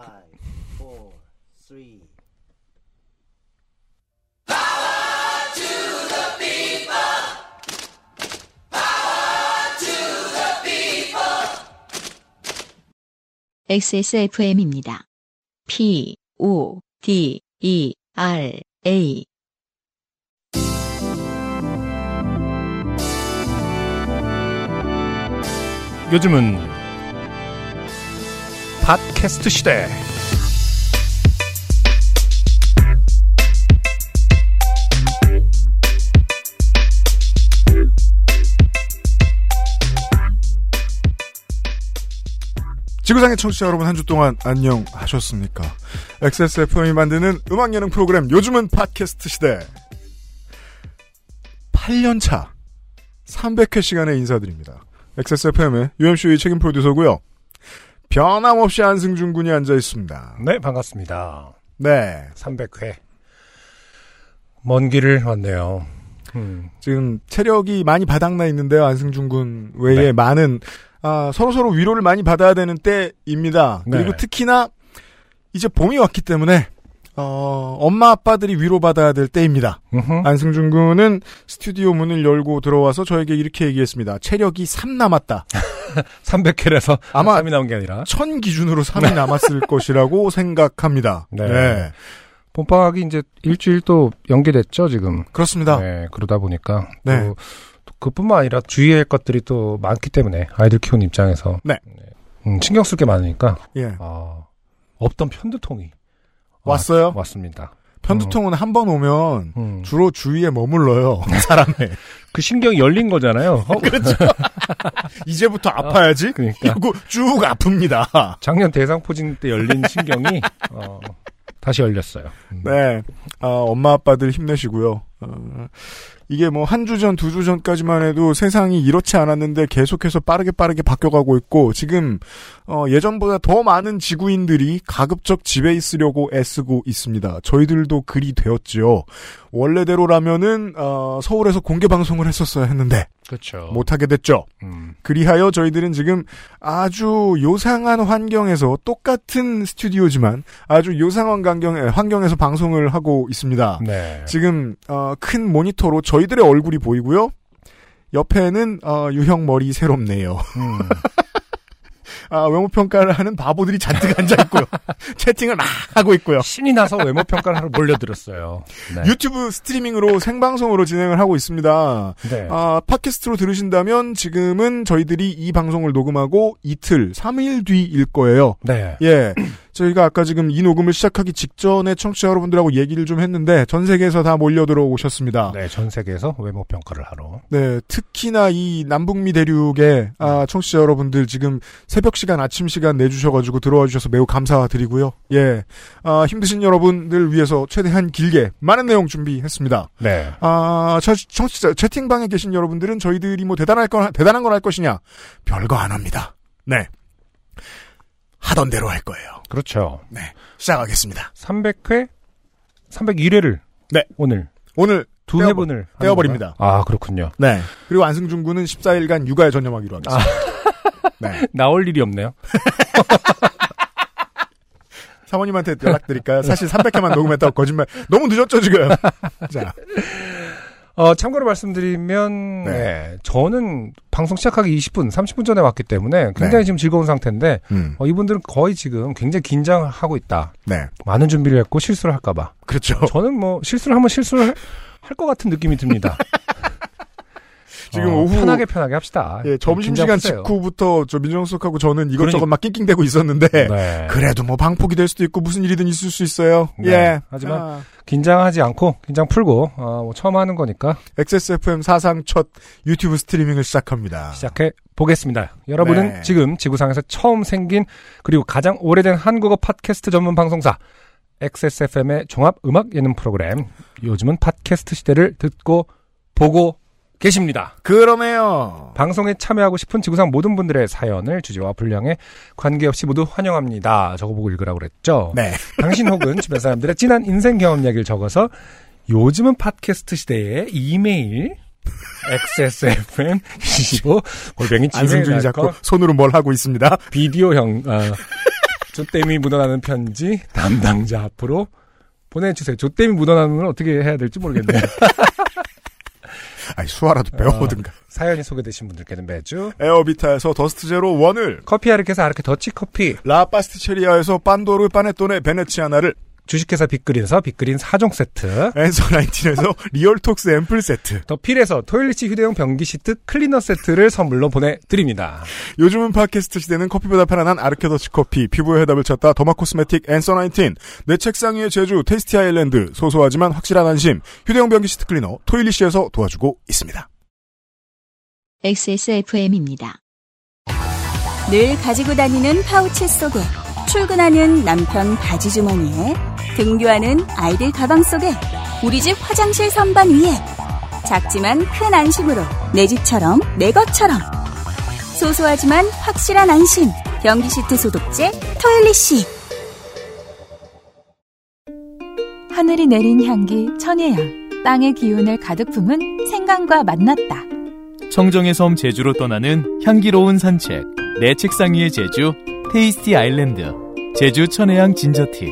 Five, four, three. XSFM입니다. P, O, D, E, R, A. 요즘은 팟캐스트 시대. 지구상의 청취자 여러분 한 주 동안 안녕하셨습니까? XSFM이 만드는 음악 예능 프로그램 요즘은 팟캐스트 시대 8년차 300회 시간에 인사드립니다. XSFM의 UMC의 책임 프로듀서고요. 변함없이 안승준 군이 앉아 있습니다. 네, 반갑습니다. 네. 300회. 먼 길을 왔네요. 음, 지금 체력이 많이 바닥나 있는데요. 안승준 군 외에 네. 많은 아, 서로서로 위로를 많이 받아야 되는 때입니다. 그리고 네. 특히나 이제 봄이 왔기 때문에 어, 엄마 아빠들이 위로받아야 될 때입니다. 음흠. 안승준 군은 스튜디오 문을 열고 들어와서 저에게 이렇게 얘기했습니다. 체력이 3 남았다. 300회라서 아마- 3이 나온 게 아니라 천 기준으로 3이 남았을 것이라고 생각합니다. 네. 네. 봄방학이 이제 일주일 또 연기됐죠, 지금. 그렇습니다. 네, 그러다 보니까 네. 또 그뿐만 아니라 주의할 것들이 또 많기 때문에 아이들 키우는 입장에서 네. 음, 신경 쓸 게 많으니까 예. 아, 없던 편두통이 왔어요? 왔습니다. 편두통은 한번 오면 음. 주로 주위에 머물러요. 사람의. 그 신경이 열린 거잖아요. 어? 그렇죠. 이제부터 아파야지? 그러니까 이러고 쭉 아픕니다. 작년 대상포진 때 열린 신경이 어, 다시 열렸어요. 음. 네. 아, 엄마 아빠들 힘내시고요. 어, 이게 뭐 한 주 전, 두 주 전까지만 해도 세상이 이렇지 않았는데 계속해서 빠르게 빠르게 바뀌어가고 있고 지금 어, 예전보다 더 많은 지구인들이 가급적 집에 있으려고 애쓰고 있습니다. 저희들도 그리 되었지요. 원래대로라면은 어, 서울에서 공개 방송을 했었어야 했는데 그렇죠. 못하게 됐죠. 음. 그리하여 저희들은 지금 아주 요상한 환경에서 똑같은 스튜디오지만 아주 요상한 환경에, 환경에서 방송을 하고 있습니다. 네. 지금 어, 큰 모니터로 저 희들의 얼굴이 보이고요. 옆에는 어, 유형 머리 새롭네요. 음. 아, 외모 평가를 하는 바보들이 잔뜩 앉아 있고요. 채팅을 막 하고 있고요. 신이 나서 외모 평가를 하러 몰려들었어요. 네. 유튜브 스트리밍으로 생방송으로 진행을 하고 있습니다. 네. 아, 팟캐스트로 들으신다면 지금은 저희들이 이 방송을 녹음하고 이틀, 3일 뒤일 거예요. 네. 예. 저희가 아까 지금 이 녹음을 시작하기 직전에 청취자 여러분들하고 얘기를 좀 했는데 전 세계에서 다 몰려 들어오셨습니다. 네, 전 세계에서 외모 평가를 하러. 네, 특히나 이 남북미 대륙에 아, 청취자 여러분들 지금 새벽 시간, 아침 시간 내주셔가지고 들어와 주셔서 매우 감사드리고요. 예, 아, 힘드신 여러분들 위해서 최대한 길게 많은 내용 준비했습니다. 네. 아, 저, 청취자 채팅방에 계신 여러분들은 저희들이 뭐 대단할 건 대단한 걸 할 것이냐? 별거 안 합니다. 네, 하던 대로 할 거예요. 그렇죠. 네, 시작하겠습니다. 300회, 301회를. 네. 오늘 오늘 두 회분을. 떼어버립니다. 아, 그렇군요. 네 그리고 안승준 군은 14일간 육아에 전념하기로 하겠습니다. 네. 나올 일이 없네요. 사모님한테 연락드릴까요? 사실 300회만 녹음했다고 거짓말. 너무 늦었죠, 지금? 자, 어, 참고로 말씀드리면, 네. 네. 저는 방송 시작하기 20분, 30분 전에 왔기 때문에 굉장히 네. 지금 즐거운 상태인데, 음, 어, 이분들은 거의 지금 굉장히 긴장을 하고 있다. 네. 많은 준비를 했고 실수를 할까봐. 그렇죠. 저는 뭐 실수를 하면 실수를 할 것 같은 느낌이 듭니다. 지금 어, 오후 편하게 편하게 합시다. 예, 점심 시간 긴장 푸세요. 직후부터 저 민정수석하고 저는 이것저것 그러니- 막 낑낑대고 있었는데, 네. 그래도 뭐 방폭이 될 수도 있고 무슨 일이든 있을 수 있어요. 네. 예. 하지만 아, 긴장하지 않고 긴장 풀고 어, 뭐 처음 하는 거니까 XSFM 사상 첫 유튜브 스트리밍을 시작합니다. 시작해 보겠습니다. 여러분은 네. 지금 지구상에서 처음 생긴 그리고 가장 오래된 한국어 팟캐스트 전문 방송사 XSFM의 종합 음악 예능 프로그램 요즘은 팟캐스트 시대를 듣고 보고 계십니다. 그러네요. 방송에 참여하고 싶은 지구상 모든 분들의 사연을 주제와 분량에 관계없이 모두 환영합니다. 저거 보고 읽으라고 그랬죠. 네. 당신 혹은 주변 사람들의 진한 인생 경험 이야기를 적어서 요즘은 팟캐스트 시대에 이메일 XSFM 25 골뱅이 안승준이 자꾸 손으로 뭘 하고 있습니다. 비디오형 아, 좆됨이 묻어나는 편지 담당자 앞으로 보내주세요. 좆됨이 묻어나는 건 어떻게 해야 될지 모르겠네요. 아니, 수화라도 배워보든가. 사연이 소개되신 분들께는 매주 에어비타에서 Dust Zero One을, 커피 아르케에서 아르케 더치 커피 라 파스티체리아에서 빤도르 파네토네 베네치아나를, 주식회사 빅그린에서 빅그린 4종 세트 Answer Nineteen에서 리얼톡스 앰플 세트, 더 필에서 토일리시 휴대용 변기 시트 클리너 세트를 선물로 보내드립니다. 요즘은 팟캐스트 시대는 커피보다 편안한 아르케 더치 커피, 피부의 해답을 찾다 derma cosmetic Answer Nineteen, 내 책상 위의 제주 Tasty Island, 소소하지만 확실한 안심, 휴대용 변기 시트 클리너, 토일리시에서 도와주고 있습니다. XSFM입니다. 늘 가지고 다니는 파우치 속에 출근하는 남편 바지 주머니에 등교하는 아이들 가방 속에 우리 집 화장실 선반 위에 작지만 큰 안심으로 내 집처럼 내 것처럼. 소소하지만 확실한 안심 변기 시트 소독제 토일리시. 하늘이 내린 향기 천혜향 땅의 기운을 가득 품은 생강과 만났다. 청정의 섬 제주로 떠나는 향기로운 산책. 내 책상 위의 제주 테이스티 아일랜드 제주 천혜향 진저티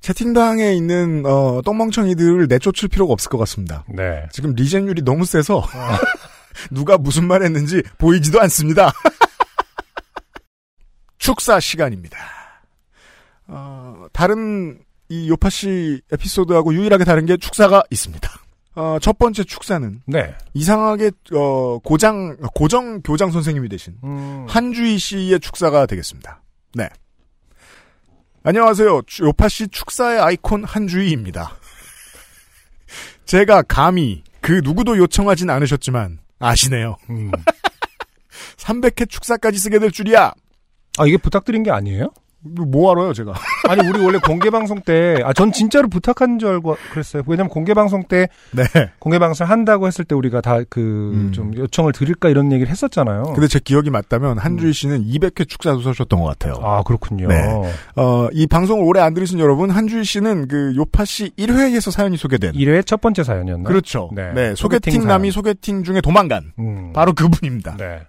채팅방에 있는, 어, 똥멍청이들을 내쫓을 필요가 없을 것 같습니다. 네. 지금 리젠율이 너무 세서, 누가 무슨 말 했는지 보이지도 않습니다. 축사 시간입니다. 어, 다른 이 요파 씨 에피소드하고 유일하게 다른 게 축사가 있습니다. 어, 첫 번째 축사는 네. 이상하게 어, 고장 고정 교장 선생님이 되신 음, 한주희 씨의 축사가 되겠습니다. 네. 안녕하세요. 주- 요파 씨 축사의 아이콘 한주희입니다. 제가 감히 그 누구도 요청하진 않으셨지만 아시네요. 음. 300회 축사까지 쓰게 될 줄이야. 아 이게 부탁드린 게 아니에요? 뭐 하러요, 제가? 아니 우리 원래 공개 방송 때 아 전 진짜로 부탁한 줄 알고 그랬어요. 왜냐면 공개 방송 때 네. 공개 방송을 한다고 했을 때 우리가 다그 음. 좀 요청을 드릴까 이런 얘기를 했었잖아요. 근데 제 기억이 맞다면 한주희 씨는 200회 축사도 써주셨던 것 같아요. 아 그렇군요. 네. 어, 이 방송을 오래 안 들으신 여러분, 한주희 씨는 그 요파 씨 1회에서 사연이 소개된. 1회 첫 번째 사연이었나요? 그렇죠. 네. 네. 소개팅 소개팅 남이. 소개팅 중에 도망간. 음. 바로 그분입니다. 네.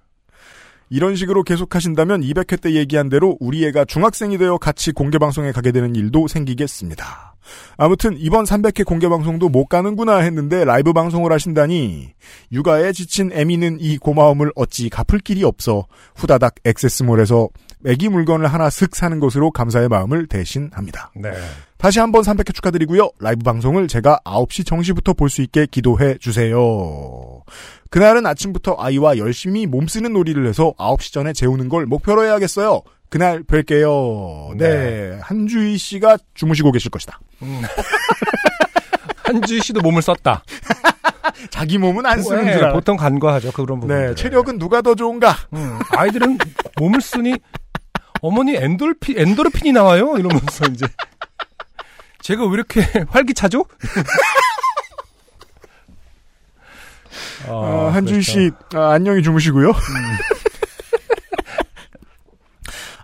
이런 식으로 계속 하신다면 200회 때 얘기한 대로 우리 애가 중학생이 되어 같이 공개방송에 가게 되는 일도 생기겠습니다. 아무튼 이번 300회 공개방송도 못 가는구나 했는데 라이브 방송을 하신다니 육아에 지친 애미는 이 고마움을 어찌 갚을 길이 없어 후다닥 액세스몰에서 애기 물건을 하나 슥 사는 것으로 감사의 마음을 대신합니다. 네. 다시 한번 300회 축하드리고요. 라이브 방송을 제가 9시 정시부터 볼 수 있게 기도해 주세요. 그날은 아침부터 아이와 열심히 몸쓰는 놀이를 해서 9시 전에 재우는 걸 목표로 해야겠어요. 그날 뵐게요. 네. 한주희 씨가 주무시고 계실 것이다. 음. 한주희 씨도 몸을 썼다. 자기 몸은 안 쓰는 네, 줄 알아. 보통 간과하죠 그런 부분. 네, 체력은 누가 더 좋은가? 음, 아이들은 몸을 쓰니 어머니 엔돌피 엔도르핀이 나와요 이러면서 이제 제가 왜 이렇게 활기차죠? 어, 한주희 그렇죠. 씨 아, 안녕히 주무시고요.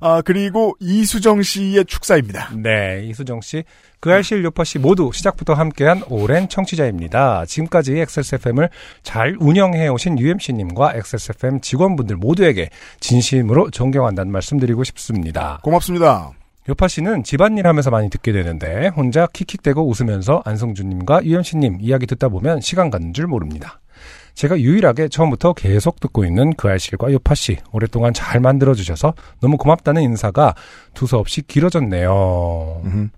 아 그리고 이수정 씨의 축사입니다. 네, 이수정 씨, 그 알실 요파 씨 모두 시작부터 함께한 오랜 청취자입니다. 지금까지 XSFM을 잘 운영해 오신 UMC님과 XSFM 직원분들 모두에게 진심으로 존경한다는 말씀드리고 싶습니다. 고맙습니다. 요파 씨는 집안일 하면서 많이 듣게 되는데 혼자 킥킥대고 웃으면서 안성준님과 UMC님 이야기 듣다 보면 시간 가는 줄 모릅니다. 제가 유일하게 처음부터 계속 듣고 있는 그 알실과 요파 씨 오랫동안 잘 만들어 주셔서 너무 고맙다는 인사가 두서없이 길어졌네요. 음.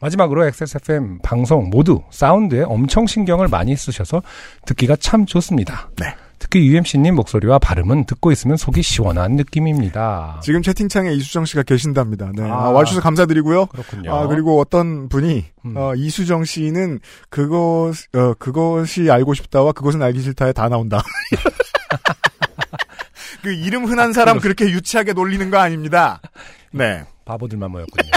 마지막으로 XSFM 방송 모두 사운드에 엄청 신경을 많이 쓰셔서 듣기가 참 좋습니다. 네. 특히 UMC님 목소리와 발음은 듣고 있으면 속이 시원한 느낌입니다. 지금 채팅창에 이수정 씨가 계신답니다. 네. 아, 아. 와주셔서 감사드리고요. 그렇군요. 아, 그리고 어떤 분이, 음. 어, 이수정 씨는 그것, 어, 그것이 알고 싶다와 그것은 알기 싫다에 다 나온다. 그 이름 흔한 사람 그렇게 유치하게 놀리는 거 아닙니다. 네. 바보들만 모였군요.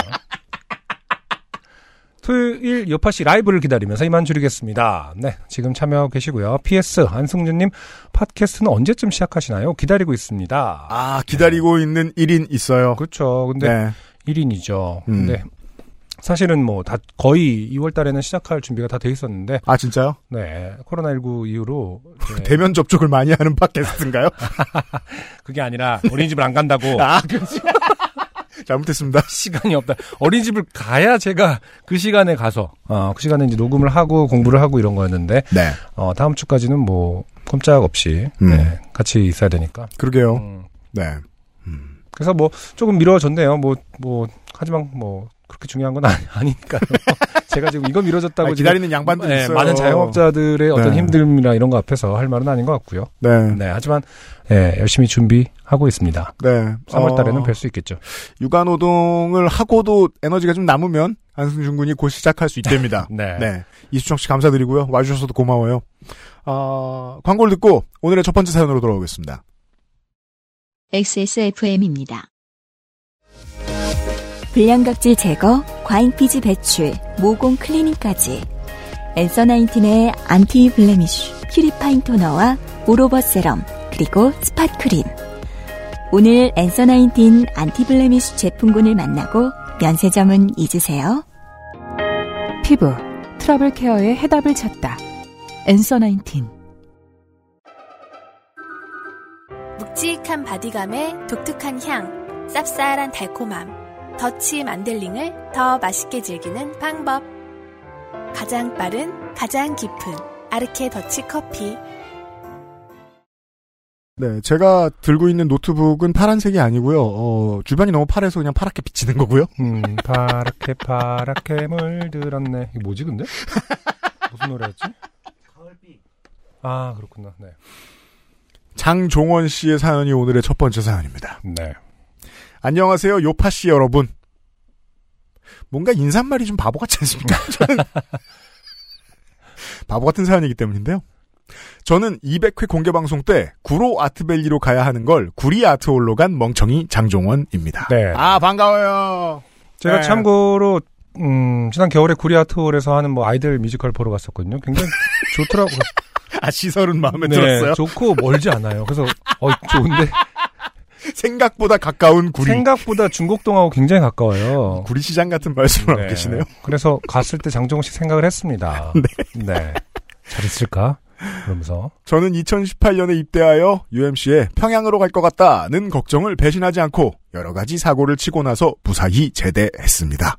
토요일 요파시 라이브를 기다리면서 이만 줄이겠습니다. 네, 지금 참여하고 계시고요. PS 안승준님 팟캐스트는 언제쯤 시작하시나요? 기다리고 있습니다. 아, 기다리고 있는 1인 있어요. 그렇죠. 근데 네. 1인이죠. 음. 근데 사실은 뭐 다 거의 2월 달에는 시작할 준비가 다 돼 있었는데 아 진짜요? 네 코로나19 이후로 이제 대면 접촉을 많이 하는 팟캐스트인가요? 그게 아니라 어린이집을 안 간다고 아 그렇지. 잘못했습니다. 시간이 없다. 어린이집을 가야 제가 그 시간에 가서 어, 그 시간에 이제 녹음을 하고 공부를 하고 이런 거였는데 네. 어, 다음 주까지는 뭐 꼼짝 없이 음. 네, 같이 있어야 되니까. 그러게요. 음, 네. 그래서 뭐 조금 미뤄졌네요. 뭐뭐 하지만 뭐 그렇게 중요한 건 아니, 아니 니까요. 제가 지금 이거 미뤄졌다고 아, 지금 기다리는 양반들 네, 있어요. 많은 자영업자들의 어떤 네. 힘듦이나 이런 거 앞에서 할 말은 아닌 것 같고요. 네. 네, 하지만 예, 열심히 준비하고 있습니다. 네. 3월 달에는 어, 뵐수 있겠죠. 육아 노동을 하고도 에너지가 좀 남으면 안승준 군이 곧 시작할 수 있답니다. 네. 네. 이수정 씨 감사드리고요. 와주셔서도 고마워요. 아, 광고를 듣고 오늘의 첫 번째 사연으로 돌아오겠습니다. XSFM입니다. 불량각질 제거, 과잉피지 배출, 모공 클리닝까지. Answer Nineteen의 anti blemish, purifying 토너와 all over serum, 그리고 spot 크림. 오늘 Answer Nineteen anti blemish 제품군을 만나고 면세점은 잊으세요. 피부 트러블 케어의 해답을 찾다. Answer Nineteen. 묵직한 body감에 독특한 향, 쌉쌀한 달콤함, 더치 만델링을 더 맛있게 즐기는 방법. 가장 빠른, 가장 깊은 아르케 더치 커피. 네, 제가 들고 있는 노트북은 파란색이 아니고요. 어, 주변이 너무 파래서 그냥 파랗게 비치는 거고요. 음, 파랗게 파랗게 물들었네. 이게 뭐지 근데? 무슨 노래였지? 아 그렇구나. 네. 장종원 씨의 사연이 오늘의 첫 번째 사연입니다. 네. 안녕하세요, 요파 씨 여러분. 뭔가 인사말이 좀 바보 같지 않습니까? 저는 바보 같은 사연이기 때문인데요. 저는 200회 공개 방송 때 구로 아트밸리로 가야 하는 걸 구리 아트홀로 간 멍청이 장종원입니다. 네. 아 반가워요. 제가 네. 참고로 음, 지난 겨울에 구리 아트홀에서 하는 뭐 아이들 뮤지컬 보러 갔었거든요. 굉장히 좋더라고요. 아 시설은 마음에 네, 들었어요. 좋고 멀지 않아요. 그래서 어 좋은데 생각보다 가까운 구리. 생각보다 중곡동하고 굉장히 가까워요. 구리 시장 같은 말씀을 하고 계시네요. 그래서 갔을 때 장정호 씨 생각을 했습니다. 네. 잘 있을까? 그러면서 저는 2018년에 입대하여 UMC에 평양으로 갈 것 같다는 걱정을 배신하지 않고 여러 가지 사고를 치고 나서 무사히 제대했습니다.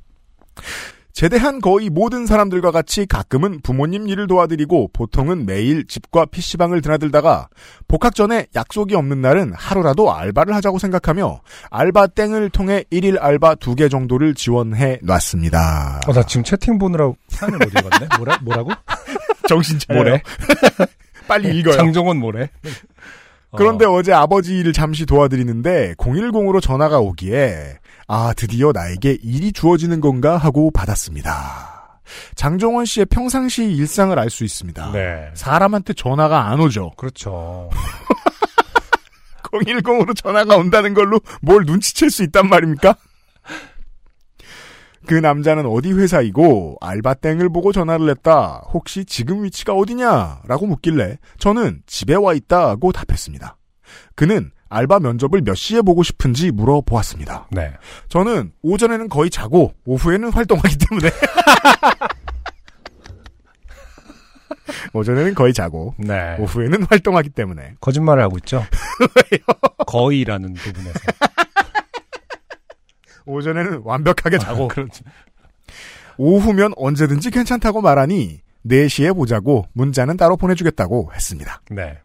제대한 거의 모든 사람들과 같이 가끔은 부모님 일을 도와드리고 보통은 매일 집과 PC방을 드나들다가 복학 전에 약속이 없는 날은 하루라도 알바를 하자고 생각하며 알바 땡을 통해 1일 알바 2개 정도를 지원해 놨습니다. 어, 나 지금 채팅 보느라 사연을 못 읽었네. 뭐라 뭐라고? 정신 차려요. 뭐래? 빨리 읽어요. 장정원 뭐래? 그런데 어, 어제 아버지 일을 잠시 도와드리는데 010으로 전화가 오기에 아 드디어 나에게 일이 주어지는 건가 하고 받았습니다. 장종원 씨의 평상시 일상을 알 수 있습니다. 네. 사람한테 전화가 안 오죠. 그렇죠. 010으로 전화가 온다는 걸로 뭘 눈치챌 수 있단 말입니까? 그 남자는 어디 회사이고 알바땡을 보고 전화를 했다. 혹시 지금 위치가 어디냐? 라고 묻길래 저는 집에 와 있다고 답했습니다. 그는 알바 면접을 몇 시에 보고 싶은지 물어보았습니다. 네. 저는 오전에는 거의 자고 오후에는 활동하기 때문에 오전에는 거의 자고 네. 오후에는 활동하기 때문에 거짓말을 하고 있죠. 거의라는 부분에서. 오전에는 완벽하게 자고 그렇죠. 오후면 언제든지 괜찮다고 말하니 4시에 보자고 문자는 따로 보내주겠다고 했습니다. 네.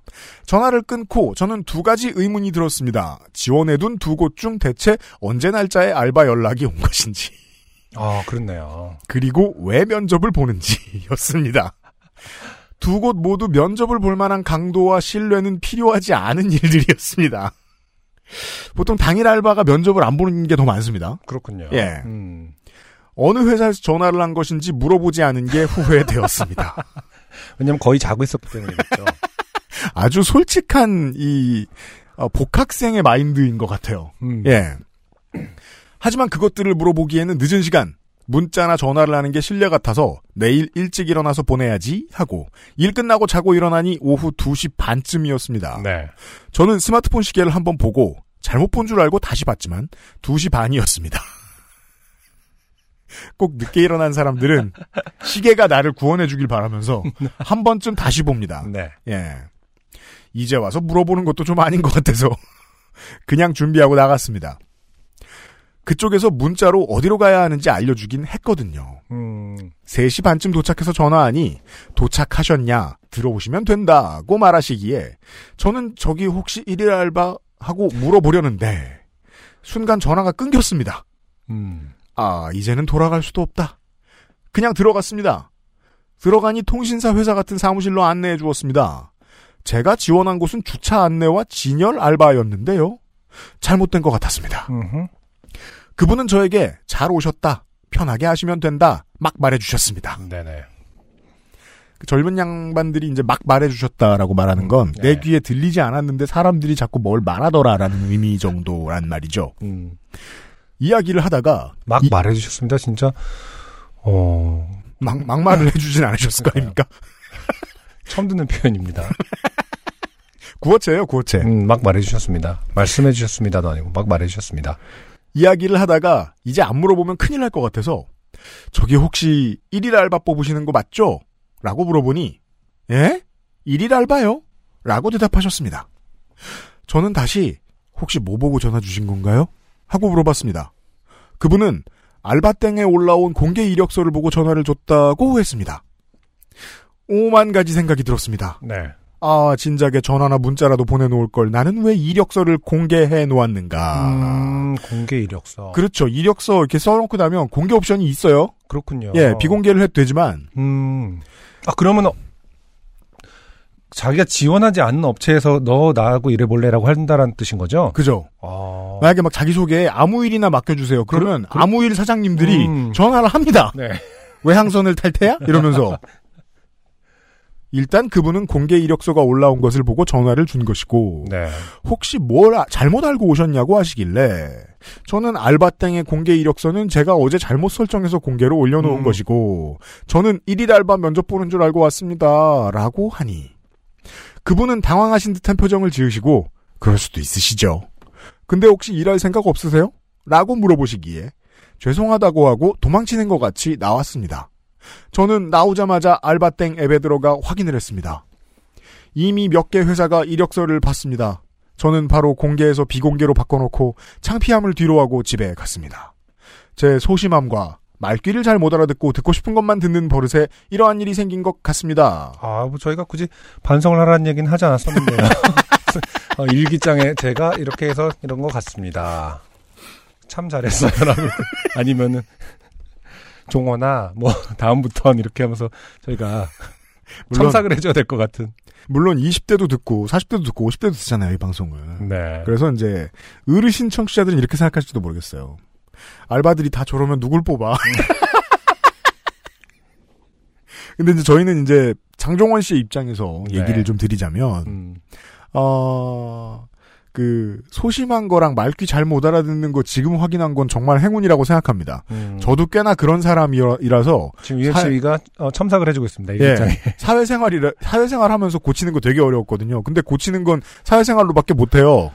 전화를 끊고 저는 두 가지 의문이 들었습니다. 지원해둔 두 곳 중 대체 언제 날짜에 알바 연락이 온 것인지 아, 그렇네요. 그리고 왜 면접을 보는지였습니다. 두 곳 모두 면접을 볼 만한 강도와 신뢰는 필요하지 않은 일들이었습니다. 보통 당일 알바가 면접을 안 보는 게 더 많습니다. 그렇군요. 예. 음. 어느 회사에서 전화를 한 것인지 물어보지 않은 게 후회되었습니다. 왜냐면 거의 자고 있었기 때문이겠죠. 아주 솔직한 이 어, 복학생의 마인드인 것 같아요. 음. 예. 하지만 그것들을 물어보기에는 늦은 시간, 문자나 전화를 하는 게 실례 같아서 내일 일찍 일어나서 보내야지 하고 일 끝나고 자고 일어나니 오후 2시 반쯤이었습니다. 네. 저는 스마트폰 시계를 한번 보고 잘못 본 줄 알고 다시 봤지만 2시 반이었습니다. 꼭 늦게 일어난 사람들은 시계가 나를 구원해 주길 바라면서 한 번쯤 다시 봅니다. 네. 예. 이제 와서 물어보는 것도 좀 아닌 것 같아서 그냥 준비하고 나갔습니다. 그쪽에서 문자로 어디로 가야 하는지 알려주긴 했거든요. 음, 3시 반쯤 도착해서 전화하니 도착하셨냐 들어오시면 된다고 말하시기에 저는 저기 혹시 일일 알바 하고 물어보려는데 순간 전화가 끊겼습니다. 음. 아 이제는 돌아갈 수도 없다. 그냥 들어갔습니다. 들어가니 통신사 회사 같은 사무실로 안내해 주었습니다. 제가 지원한 곳은 주차 안내와 진열 알바였는데요. 잘못된 것 같았습니다. 음흠. 그분은 저에게 잘 오셨다. 편하게 하시면 된다. 막 말해 주셨습니다. 네네. 그 젊은 양반들이 이제 막 말해 주셨다라고 말하는 건내 네. 귀에 들리지 않았는데 사람들이 자꾸 뭘 말하더라라는 의미 정도란 말이죠. 음. 이야기를 하다가 막 이- 말해주셨습니다. 진짜 어 막, 막말을 해주진 않으셨을 거 아닙니까? 처음 듣는 표현입니다. 구어체예요, 구어체. 음, 막 말해주셨습니다. 말씀해주셨습니다도 아니고 막 말해주셨습니다. 이야기를 하다가 이제 안 물어보면 큰일 날 것 같아서 저기 혹시 1일 알바 뽑으시는 거 맞죠? 라고 물어보니 예? 1일 알바요? 라고 대답하셨습니다. 저는 다시 혹시 뭐 보고 전화 주신 건가요? 하고 물어봤습니다. 그분은 알바땡에 올라온 공개 이력서를 보고 전화를 줬다고 했습니다. 오만 가지 생각이 들었습니다. 네. 아, 진작에 전화나 문자라도 보내놓을 걸 나는 왜 이력서를 공개해 놓았는가. 음, 공개 이력서. 그렇죠. 이력서 이렇게 써놓고 나면 공개 옵션이 있어요. 그렇군요. 예, 비공개를 해도 되지만 음. 아, 그러면, 어, 자기가 지원하지 않는 업체에서 너 나하고 일해볼래라고 한다라는 뜻인 거죠? 그죠. 아. 만약에 막 자기소개에 아무 일이나 맡겨주세요. 그러면 그- 아무 일 사장님들이 음. 전화를 합니다. 네. 외항선을 탈 테야? 이러면서. 일단 그분은 공개 이력서가 올라온 것을 보고 전화를 준 것이고 네. 혹시 뭘 아- 잘못 알고 오셨냐고 하시길래 저는 알바땡의 공개 이력서는 제가 어제 잘못 설정해서 공개로 올려놓은 음. 것이고 저는 1일 알바 면접 보는 줄 알고 왔습니다. 라고 하니 그분은 당황하신 듯한 표정을 지으시고 그럴 수도 있으시죠. 근데 혹시 일할 생각 없으세요? 라고 물어보시기에 죄송하다고 하고 도망치는 것 같이 나왔습니다. 저는 나오자마자 알바땡 앱에 들어가 확인을 했습니다. 이미 몇 개 회사가 이력서를 봤습니다. 저는 바로 공개에서 비공개로 바꿔놓고 창피함을 뒤로하고 집에 갔습니다. 제 소심함과 말귀를 잘 못 알아듣고 듣고 싶은 것만 듣는 버릇에 이러한 일이 생긴 것 같습니다. 아, 뭐 저희가 굳이 반성을 하라는 얘기는 하지 않았었는데요. 어, 일기장에 제가 이렇게 해서 이런 것 같습니다. 참 잘했어요라고 아니면은 종호나 뭐 다음부터는 이렇게 하면서 저희가 물론, 첨삭을 해줘야 될 것 같은. 물론 20대도 듣고 40대도 듣고 50대도 듣잖아요, 이 방송을. 네. 그래서 이제 어르신 청취자들은 이렇게 생각할지도 모르겠어요. 알바들이 다 저러면 누굴 뽑아? 근데 이제 저희는 이제 장종원 씨의 입장에서 네. 얘기를 좀 드리자면 음, 어, 그, 소심한 거랑 말귀 잘 못 알아듣는 거 지금 확인한 건 정말 행운이라고 생각합니다. 음. 저도 꽤나 그런 사람이라서 지금 UMC가 어, 첨삭을 해주고 있습니다. 일기장에. 예, 사회생활이라, 사회생활 하면서 고치는 거 되게 어려웠거든요. 근데 고치는 건 사회생활로밖에 못해요.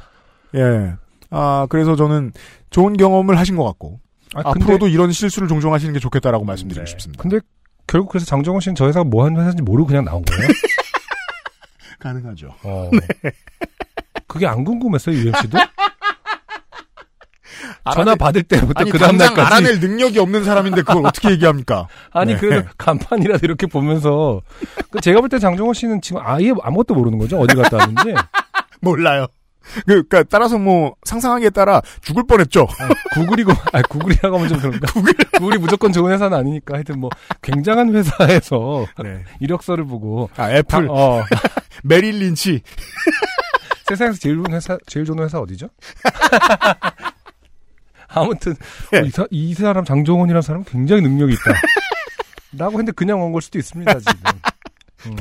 예. 아, 그래서 저는 좋은 경험을 하신 것 같고, 아, 근데- 앞으로도 이런 실수를 종종 하시는 게 좋겠다라고 말씀드리고 네. 싶습니다. 근데 결국 그래서 장정원 씨는 저 회사가 뭐 하는 회사인지 모르고 그냥 나온 거예요? 가능하죠. 어. 그게 안 궁금했어요, UMC도? 전화 받을 때부터 그 다음날까지. 알아낼 능력이 없는 사람인데 그걸 어떻게 얘기합니까? 아니, 네. 그래도 간판이라도 이렇게 보면서. 그 제가 볼 때 장정원 씨는 지금 아예 아무것도 모르는 거죠? 어디 갔다 왔는지. 몰라요. 그, 그니까, 따라서 뭐, 상상하기에 따라 죽을 뻔했죠. 구글이고, 아 구글이라고 하면 좀 그런가? 구글. 구글이 무조건 좋은 회사는 아니니까. 하여튼 뭐, 굉장한 회사에서 네. 이력서를 보고. 아, 애플, 다- 어, 메릴 린치. 세상에서 제일 좋은 회사, 제일 좋은 회사 어디죠? 아무튼, 네. 어, 이, 사, 이 사람 장종원이라는 사람은 굉장히 능력이 있다. 라고 했는데 그냥 온 걸 수도 있습니다, 지금. 음.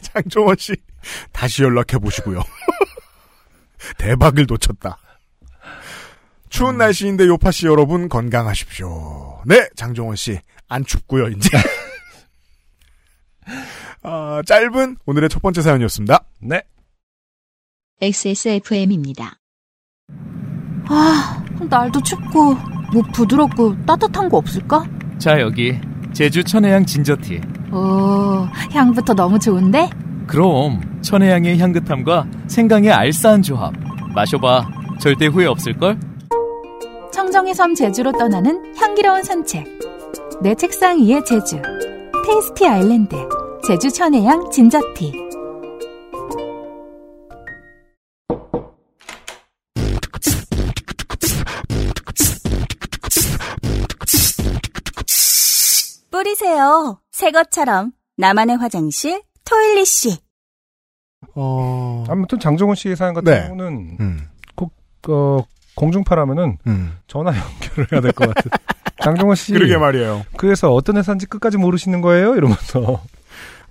장종원 씨, 다시 연락해 보시고요. 대박을 놓쳤다. 추운 날씨인데 요파 씨 여러분 건강하십시오. 네, 장종원 씨, 안 춥고요, 이제. 아, 짧은 오늘의 첫 번째 사연이었습니다. 네. XSFM입니다. 아, 날도 춥고, 뭐 부드럽고 따뜻한 거 없을까? 자, 여기 제주 천혜향 진저티. 오, 향부터 너무 좋은데? 그럼 천혜향의 향긋함과 생강의 알싸한 조합. 마셔봐. 절대 후회 없을걸? 청정의 섬 제주로 떠나는 향기로운 산책. 내 책상 위의 제주. 테이스티 아일랜드. 제주 천혜향 진저티. 뿌리세요. 새 것처럼. 나만의 화장실, 토일리 씨. 어, 아무튼 장종훈 씨의 사연 같은 네. 경우는 음, 어, 공중파라면은 음. 전화 연결을 해야 될 것 같은. 장종훈 씨. 그러게 말이에요. 그래서 어떤 회사인지 끝까지 모르시는 거예요? 이러면서.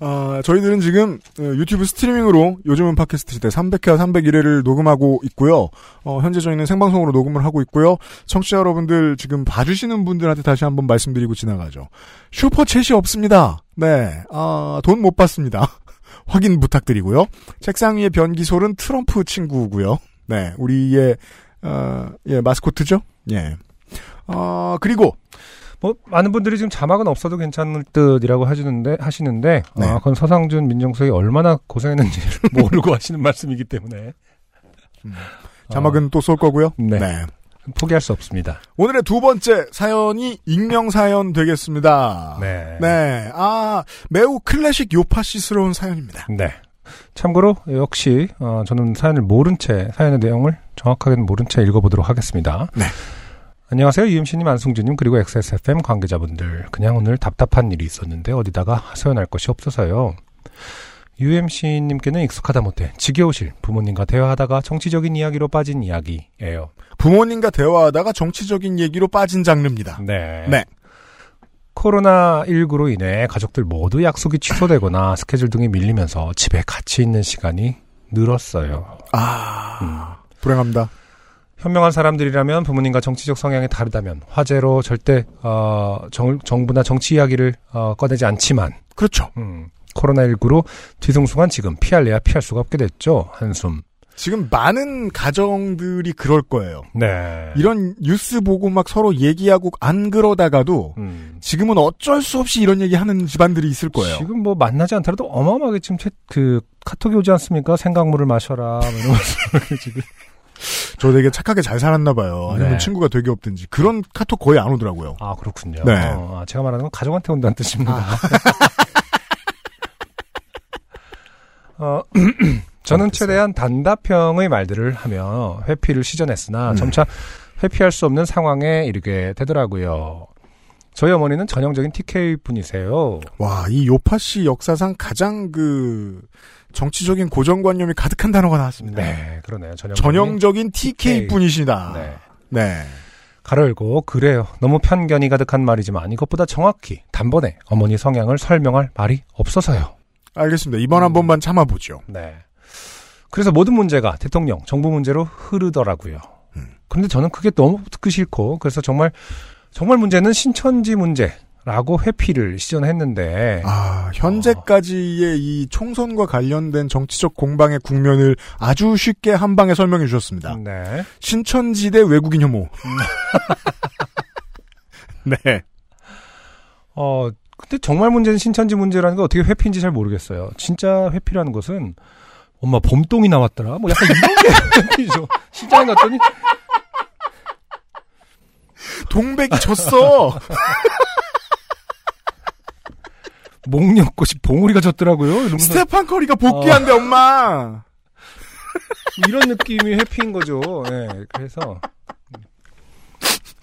아, 저희들은 지금 어, 유튜브 스트리밍으로 요즘은 팟캐스트 시대 300회와 301회를 녹음하고 있고요. 어, 현재 저희는 생방송으로 녹음을 하고 있고요. 청취자 여러분들 지금 봐주시는 분들한테 다시 한번 말씀드리고 지나가죠. 슈퍼챗이 없습니다. 네, 아, 돈 못 받습니다. 확인 부탁드리고요. 책상 위에 변기솔은 트럼프 친구고요. 네, 우리의 어, 예 마스코트죠. 예. 어, 그리고 뭐 많은 분들이 지금 자막은 없어도 괜찮을 듯이라고 하시는데 하시는데 네. 아, 그건 서상준 민정수석이 얼마나 고생했는지를 모르고 하시는 말씀이기 때문에 자막은 또쏠 거고요. 네. 네. 포기할 수 없습니다. 오늘의 두 번째 사연이 익명 사연 되겠습니다. 네. 네. 아, 매우 클래식 요파시스러운 사연입니다. 네. 참고로 역시 어, 저는 사연을 모른 채 사연의 내용을 정확하게는 모른 채 읽어보도록 하겠습니다. 네. 안녕하세요. 유엠씨님, 안승준님, 그리고 XSFM 관계자분들. 그냥 오늘 답답한 일이 있었는데 어디다가 하소연할 것이 없어서요. UMC님께는 익숙하다 못해 지겨우실 부모님과 대화하다가 정치적인 이야기로 빠진 이야기예요. 부모님과 대화하다가 정치적인 얘기로 빠진 장르입니다. 네. 네. 코로나19로 인해 가족들 모두 약속이 취소되거나 스케줄 등이 밀리면서 집에 같이 있는 시간이 늘었어요. 아, 불행합니다. 현명한 사람들이라면 부모님과 정치적 성향이 다르다면 화제로 절대 어, 정, 정부나 정치 이야기를 어, 꺼내지 않지만 그렇죠. 음, 코로나19로 뒤숭숭한 지금 피할래야 피할 수가 없게 됐죠. 한숨. 지금 많은 가정들이 그럴 거예요. 네. 이런 뉴스 보고 막 서로 얘기하고 안 그러다가도 음. 지금은 어쩔 수 없이 이런 얘기 하는 집안들이 있을 거예요. 지금 뭐 만나지 않더라도 어마어마하게 지금 채, 그 카톡이 오지 않습니까? 생강물을 마셔라. 뭐 이러면서 지금. 저 되게 착하게 잘 살았나 봐요. 아니면 네. 친구가 되게 없든지. 그런 카톡 거의 안 오더라고요. 아 그렇군요. 네. 어, 아, 제가 말하는 건 가족한테 온다는 뜻입니다. 어, 저는 최대한 단답형의 말들을 하며 회피를 시전했으나 음. 점차 회피할 수 없는 상황에 이르게 되더라고요. 저희 어머니는 전형적인 TK 분이세요. 와, 이 요파 씨 역사상 가장 그 정치적인 고정관념이 가득한 단어가 나왔습니다. 네, 그러네요. 전형적인, 전형적인 TK. 분이시다. 네. 네. 가로 열고 그래요. 너무 편견이 가득한 말이지만 이것보다 정확히 단번에 어머니 성향을 설명할 말이 없어서요. 알겠습니다. 이번 한 번만 참아보죠. 네. 그래서 모든 문제가 대통령, 정부 문제로 흐르더라고요. 음. 그런데 저는 그게 너무 듣기 싫고, 그래서 정말, 정말 문제는 신천지 문제 라고 회피를 시전했는데, 아, 현재까지의 이 총선과 관련된 정치적 공방의 국면을 아주 쉽게 한 방에 설명해 주셨습니다. 네. 신천지대 외국인 혐오. 네. 어, 근데 정말 문제는 신천지 문제라는 게 어떻게 회피인지 잘 모르겠어요. 진짜 회피라는 것은, 엄마 봄동이 나왔더라? 뭐 약간 이런 게 회피죠. 시장에 갔더니, 동백이 졌어. 목련꽃이 봉우리가 졌더라고요. 이러면서 스테판 커리가 복귀한대, 엄마. 이런 느낌이 회피인 거죠. 네, 그래서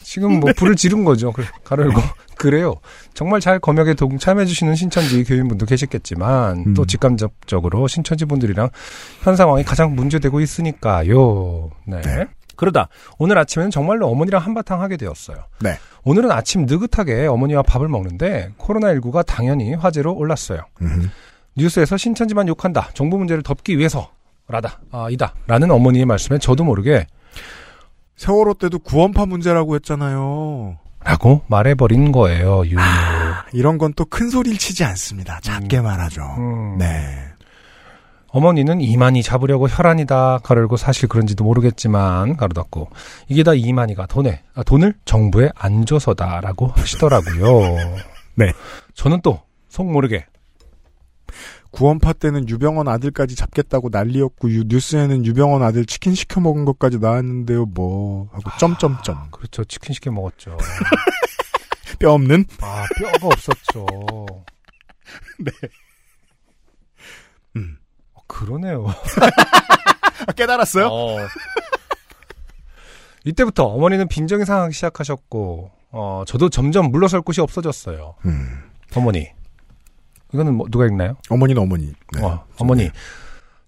지금 뭐 불을 지른 거죠. 그- 가로 열고 그래요. 정말 잘 검역에 동참해 주시는 신천지 교인분도 계셨겠지만 음. 또 직감적으로 신천지 분들이랑 현 상황이 가장 문제되고 있으니까요. 네. 네. 그러다 오늘 아침에는 정말로 어머니랑 한바탕 하게 되었어요. 네. 오늘은 아침 느긋하게 어머니와 밥을 먹는데 코로나19가 당연히 화제로 올랐어요. 음. 뉴스에서 신천지만 욕한다. 정부 문제를 덮기 위해서라다. 아, 이다. 라는 어머니의 말씀에 저도 모르게 세월호 때도 구원파 문제라고 했잖아요. 라고 말해버린 거예요. 유유. 이런 건 또 큰 소리를 치지 않습니다. 작게 말하죠. 음. 네. 어머니는 이만희 잡으려고 혈안이다 가르고 사실 그런지도 모르겠지만 가로 닫고 이게 다 이만희가 돈에 아, 돈을 정부에 안 줘서다라고 하시더라고요. 네. 저는 또 속 모르게 구원파 때는 유병원 아들까지 잡겠다고 난리였고 유- 뉴스에는 유병원 아들 치킨 시켜 먹은 것까지 나왔는데요. 뭐 하고 점점점 그렇죠 치킨 시켜 먹었죠. 뼈 없는 아 뼈가 없었죠. 음. 어, 그러네요. 아, 깨달았어요? 어. 이때부터 어머니는 빈정이 상하기 시작하셨고, 어, 저도 점점 물러설 곳이 없어졌어요. 음. 어머니. 이거는 뭐, 누가 읽나요? 어머니는 어머니. 네. 어, 어머니.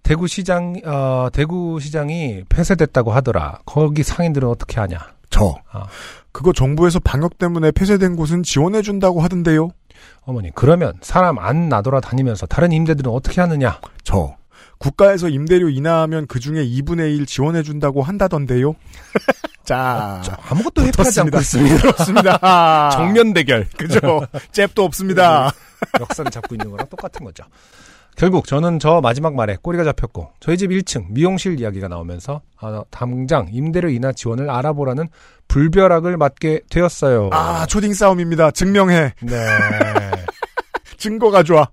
대구시장, 어, 대구시장이 폐쇄됐다고 하더라. 거기 상인들은 어떻게 하냐? 저 아. 그거 정부에서 방역 때문에 폐쇄된 곳은 지원해 준다고 하던데요. 어머니, 그러면 사람 안 나돌아 다니면서 다른 임대들은 어떻게 하느냐? 저 국가에서 임대료 인하하면 그 중에 2분의 1 지원해 준다고 한다던데요. 자, 저 아무것도 회피하지 않고. 있습니다. 그렇습니다. 정면 대결. 그죠? 잽도 없습니다. 역사를 잡고 있는 거랑 똑같은 거죠. 결국 저는 저 마지막 말에 꼬리가 잡혔고 저희 집 1층 미용실 이야기가 나오면서 아, 당장 임대료 인하 지원을 알아보라는 불벼락을 맞게 되었어요. 아, 초딩 싸움입니다. 증명해. 네. 증거 가져와.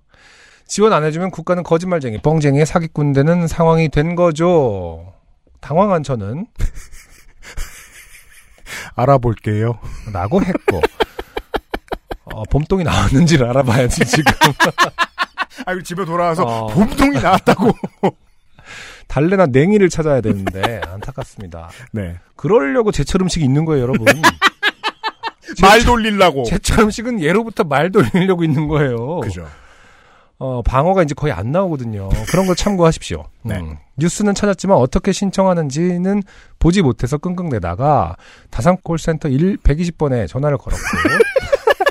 지원 안 해주면 국가는 거짓말쟁이, 뻥쟁이의 사기꾼 되는 상황이 된 거죠. 당황한 저는 알아볼게요. 라고 했고 어, 봄동이 나왔는지를 알아봐야지 지금 아유, 집에 돌아와서 어. 봄동이 나왔다고. 달래나 냉이를 찾아야 되는데 안타깝습니다. 네. 그러려고 제철 음식이 있는 거예요, 여러분. 말 돌리려고. 제철 음식은 예로부터 말 돌리려고 있는 거예요. 그죠. 어, 방어가 이제 거의 안 나오거든요. 그런 걸 참고하십시오. 네. 음, 뉴스는 찾았지만 어떻게 신청하는지는 보지 못해서 끙끙대다가 다산 콜센터 1 120번에 전화를 걸었고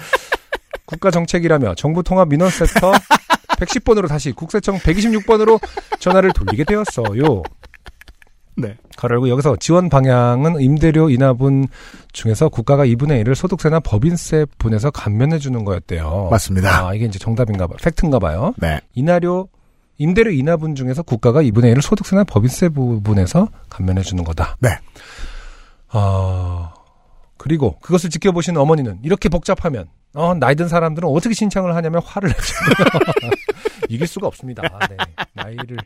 국가 정책이라며 정부 통합 민원 센터 110번으로 다시 국세청 126번으로 전화를 돌리게 되었어요. 네. 가르고 여기서 지원 방향은 임대료 인하분 중에서 국가가 2분의 1을 소득세나 법인세 분에서 감면해 주는 거였대요. 맞습니다. 아, 이게 이제 정답인가 봐요. 팩트인가 봐요. 네. 인하료 임대료 인하분 중에서 국가가 2분의 1을 소득세나 법인세 부분에서 감면해 주는 거다. 네. 아, 그리고 그것을 지켜보시는 어머니는 이렇게 복잡하면 어, 나이 든 사람들은 어떻게 신청을 하냐면 화를 내죠. 이길 수가 없습니다. 네. 나이를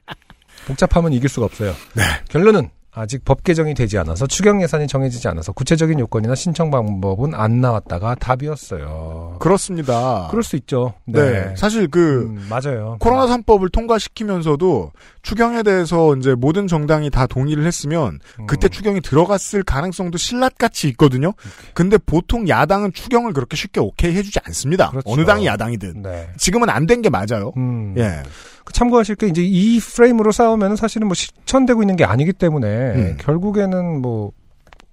복잡하면 이길 수가 없어요. 네. 결론은 아직 법 개정이 되지 않아서 추경 예산이 정해지지 않아서 구체적인 요건이나 신청 방법은 안 나왔다가 답이었어요. 그렇습니다. 그럴 수 있죠. 네. 네. 사실 그 음, 맞아요. 코로나 3법을 통과시키면서도 추경에 대해서 이제 모든 정당이 다 동의를 했으면 음. 그때 추경이 들어갔을 가능성도 신라같이 있거든요. 근데 보통 야당은 추경을 그렇게 쉽게 오케이 해주지 않습니다. 그렇죠. 어느 당이 야당이든. 네. 지금은 안 된 게 맞아요. 음. 예. 그 참고하실 게 이제 이 프레임으로 싸우면 사실은 뭐 실천되고 있는 게 아니기 때문에 음. 결국에는 뭐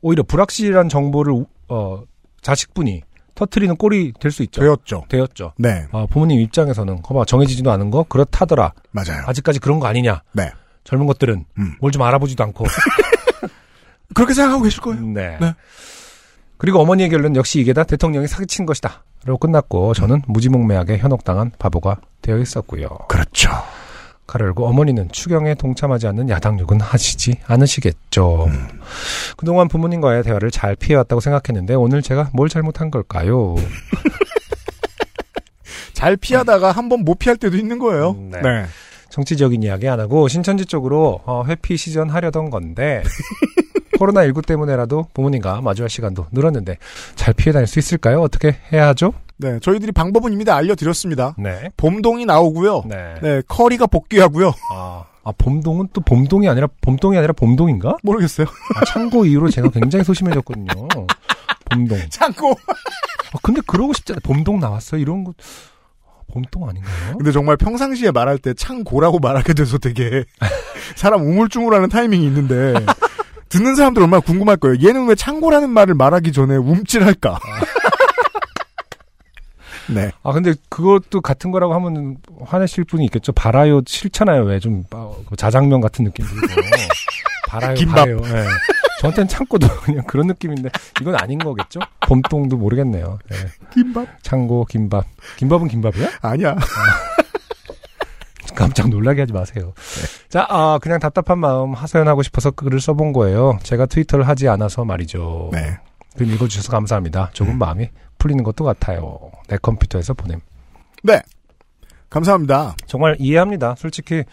오히려 불확실한 정보를 우- 어 자식분이 터트리는 꼴이 될 수 있죠. 되었죠. 되었죠. 네. 아, 부모님 입장에서는 거봐 정해지지도 않은 거 그렇다더라. 맞아요. 아직까지 그런 거 아니냐. 네. 젊은 것들은 음. 뭘좀 알아보지도 않고. 그렇게 생각하고 계실 거예요. 네. 네. 그리고 어머니의 결론 역시 이게 다 대통령이 사기친 것이다. 라고 끝났고 저는 무지몽매하게 현혹당한 바보가 되어 있었고요. 그렇죠. 가를 열고 어머니는 추경에 동참하지 않는 야당 욕은 하시지 않으시겠죠. 음. 그동안 부모님과의 대화를 잘 피해왔다고 생각했는데 오늘 제가 뭘 잘못한 걸까요? 잘 피하다가 한 번 못 피할 때도 있는 거예요. 음, 네. 네. 정치적인 이야기 안 하고 신천지 쪽으로 어, 회피 시전 하려던 건데 코로나19 때문에라도 부모님과 마주할 시간도 늘었는데 잘 피해 다닐 수 있을까요? 어떻게 해야 하죠? 네. 저희들이 방법은 이미 다 알려드렸습니다. 네. 봄동이 나오고요. 네. 네. 커리가 복귀하고요. 아, 아, 봄동은 또 봄동이 아니라 봄동이 아니라 봄동인가? 모르겠어요. 아, 참고 이후로 제가 굉장히 소심해졌거든요. 봄동. 참고. 아, 근데 그러고 싶잖아요. 봄동 나왔어요. 이런 거 봄동 아닌가요? 근데 정말 평상시에 말할 때 창고라고 말하게 돼서 되게 사람 우물쭈물하는 타이밍이 있는데 듣는 사람들 얼마나 궁금할 거예요. 얘는 왜 창고라는 말을 말하기 전에 움찔할까? 네. 아 근데 그것도 같은 거라고 하면 화내실 분이 있겠죠. 발아요 싫잖아요. 왜 좀 자장면 같은 느낌 들고 발아요 김밥. 발아요. 예. 저한테는 창고도 그냥 그런 느낌인데 이건 아닌 거겠죠? 봄동도 모르겠네요. 예. 김밥? 창고 김밥. 김밥은 김밥이야? 아니야. 깜짝 놀라게 하지 마세요. 자, 아, 그냥 답답한 마음 하소연하고 싶어서 글을 써본 거예요. 제가 트위터를 하지 않아서 말이죠. 네. 글 읽어주셔서 감사합니다. 조금 마음이 풀리는 것도 같아요. 내 컴퓨터에서 보냄. 네. 감사합니다. 정말 이해합니다. 솔직히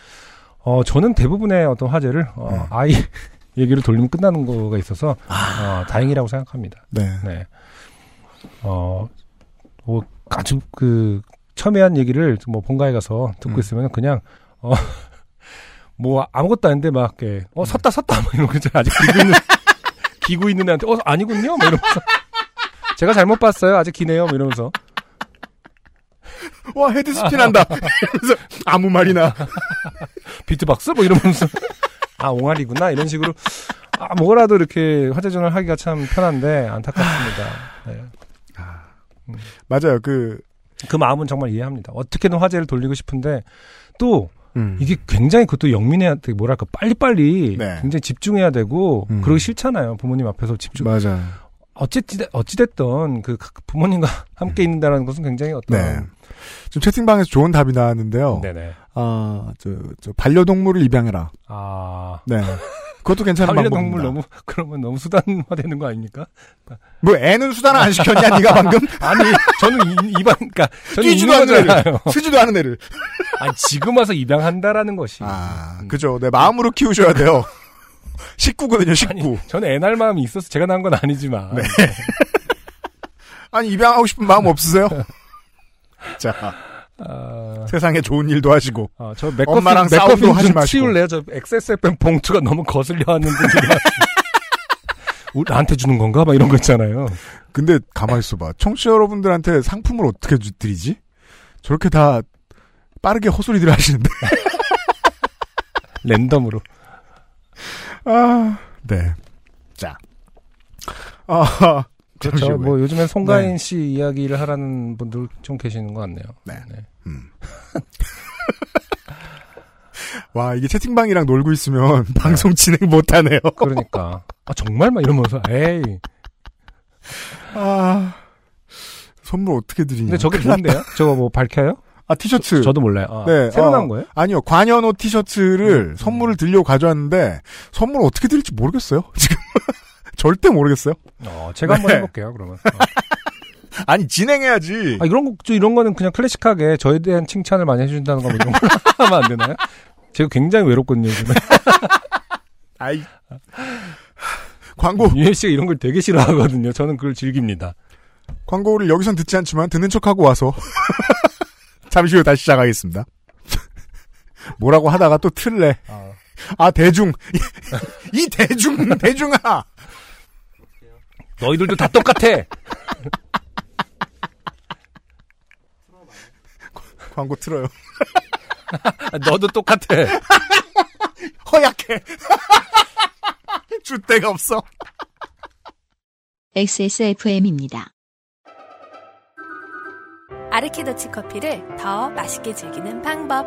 어 저는 대부분의 어떤 화제를 어, 음. 아이 얘기를 돌리면 끝나는 거가 있어서 어, 다행이라고 생각합니다. 네. 네. 어, 뭐, 아주 그, 첨예한 얘기를 뭐 본가에 가서 듣고 음. 있으면 그냥, 어, 뭐 아무것도 아닌데 막, 이렇게, 어, 섰다, 섰다, 뭐 이런 거 있잖아요. 아직 기고 있는, 기고 있는 애한테, 어, 아니군요? 뭐 이러면서. 제가 잘못 봤어요. 아직 기네요. 뭐 이러면서. 와, head spin 한다. 그래서 아무 말이나. beatbox? 뭐 이러면서. 아, 옹알이구나. 이런 식으로. 아, 뭐라도 이렇게 화제 전환을 하기가 참 편한데, 안타깝습니다. 네. 맞아요. 그, 그 마음은 정말 이해합니다. 어떻게든 화제를 돌리고 싶은데, 또, 음. 이게 굉장히 그것도 영민해야 돼. 뭐랄까, 빨리빨리 네. 굉장히 집중해야 되고, 음. 그러기 싫잖아요. 부모님 앞에서 집중. 맞아요. 어찌됐, 어찌됐던 그 부모님과 함께 있는다는 것은 굉장히 어떤. 네. 지금 채팅방에서 좋은 답이 나왔는데요. 네네. 아, 저, 저, 반려동물을 입양해라. 아. 네. 그것도 괜찮은 방법입니다. 너무, 그러면 너무 수단화되는 거 아닙니까? 뭐 애는 수단 안 시켰냐, 네가 방금? 아니, 저는 이, 입양, 그니까, 저는 뛰지도 않는. 애를. 쓰지도 않은 애를. 아니, 지금 와서 입양한다라는 것이. 아, 그죠. 네, 마음으로 키우셔야 돼요. 식구거든요, 식구. 저는 애날 마음이 있어서 제가 낳은 건 아니지만. 네. 아니, 입양하고 싶은 마음 없으세요? 자, 아, 세상에 좋은 일도 하시고. 아, 저 맥커피, 엄마랑 싸움도 하지 좀 마시고. 치울래요? 저 XSFM 봉투가 너무 거슬려 왔는 분들이. 나한테 주는 건가? 막 이런 거 있잖아요. 근데 가만히 있어봐. 청취자 여러분들한테 상품을 어떻게 주- 드리지? 저렇게 다 빠르게 헛소리들 하시는데. 랜덤으로. 아, 네. 자. 아, 그렇죠. 잠시만요. 뭐 요즘엔 송가인 씨 이야기를 하라는 분들 좀 계시는 것 같네요. 네. 음. 와, 이게 채팅방이랑 놀고 있으면 방송 진행 못하네요. 그러니까. 아, 정말? 막 이러면서, 에이. 아, 선물 어떻게 드리냐. 근데 저게 뭔데요? 저거 뭐 밝혀요? 아, 티셔츠. 저 도 몰라요. 아, 네, 새로 어, 나온 거예요? 아니요, 관현호 티셔츠를 음. 선물을 드리려고 가져왔는데, 선물 어떻게 드릴지 모르겠어요, 지금. 절대 모르겠어요. 어, 제가 한번 네. 해볼게요, 그러면. 어. 아니, 진행해야지. 아, 이런 거, 저 이런 거는 그냥 클래식하게 저에 대한 칭찬을 많이 해준다는 거, 뭐 이런 거 하면 안 되나요? 제가 굉장히 외롭거든요, 요즘에. 아이. 광고, 씨가 이런 걸 되게 싫어하거든요. 저는 그걸 즐깁니다. 광고를 여기선 듣지 않지만 듣는 척하고 와서. 잠시 후에 다시 시작하겠습니다. 뭐라고 하다가 또 틀래. 아, 아, 대중. 이 대중, 대중아! 너희들도 다 똑같아! 광고 틀어요. 아, 너도 똑같아! 허약해. 줄 데가 없어. XSFM입니다. 아르케더치 커피를 더 맛있게 즐기는 방법.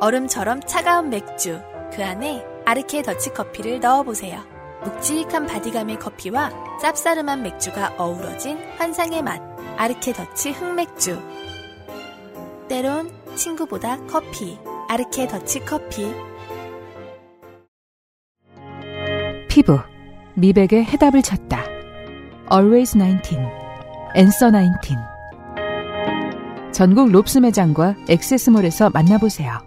얼음처럼 차가운 맥주, 그 안에 아르케 더치 커피를 넣어보세요. 묵직한 body감의 커피와 쌉싸름한 맥주가 어우러진 환상의 맛. 아르케 더치 흑맥주. 때론 친구보다 커피. 아르케 더치 커피. 피부, 미백의 해답을 찾다. Always 19, Answer 19. 전국 롭스 매장과 액세스몰에서 만나보세요.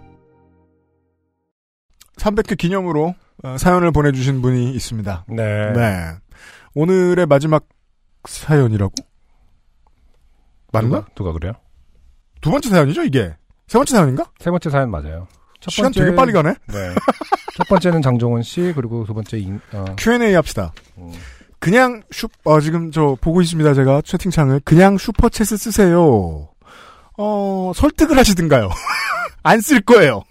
300회 기념으로 어, 사연을 보내주신 분이 있습니다. 네. 네. 오늘의 마지막 사연이라고? 맞나? 누가, 누가 그래요? 두 번째 사연이죠, 이게? 세 번째 사연인가? 세 번째 사연 맞아요. 첫 시간 되게 빨리 가네? 네. 첫 번째는 장종원 씨, 그리고 두 번째 인, 어, Q&A 합시다. 음. 그냥 슈, 어, 지금 저 보고 있습니다, 제가 채팅창을. 그냥 슈퍼챗을 쓰세요. 어, 설득을 하시든가요. 안 쓸 거예요.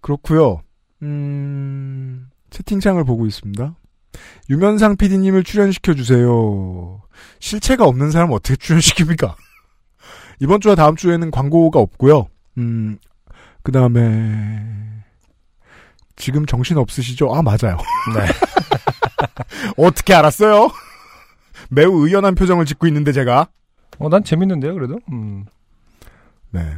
그렇고요 음, 채팅창을 보고 있습니다. 유면상 PD님을 출연시켜 주세요. 실체가 없는 사람 어떻게 출연시킵니까? 이번 주와 다음 주에는 광고가 없고요. 음, 그 다음에 지금 정신 없으시죠? 아 맞아요. 네. 어떻게 알았어요? 매우 의연한 표정을 짓고 있는데 제가 어, 난 재밌는데요, 그래도? 음. 네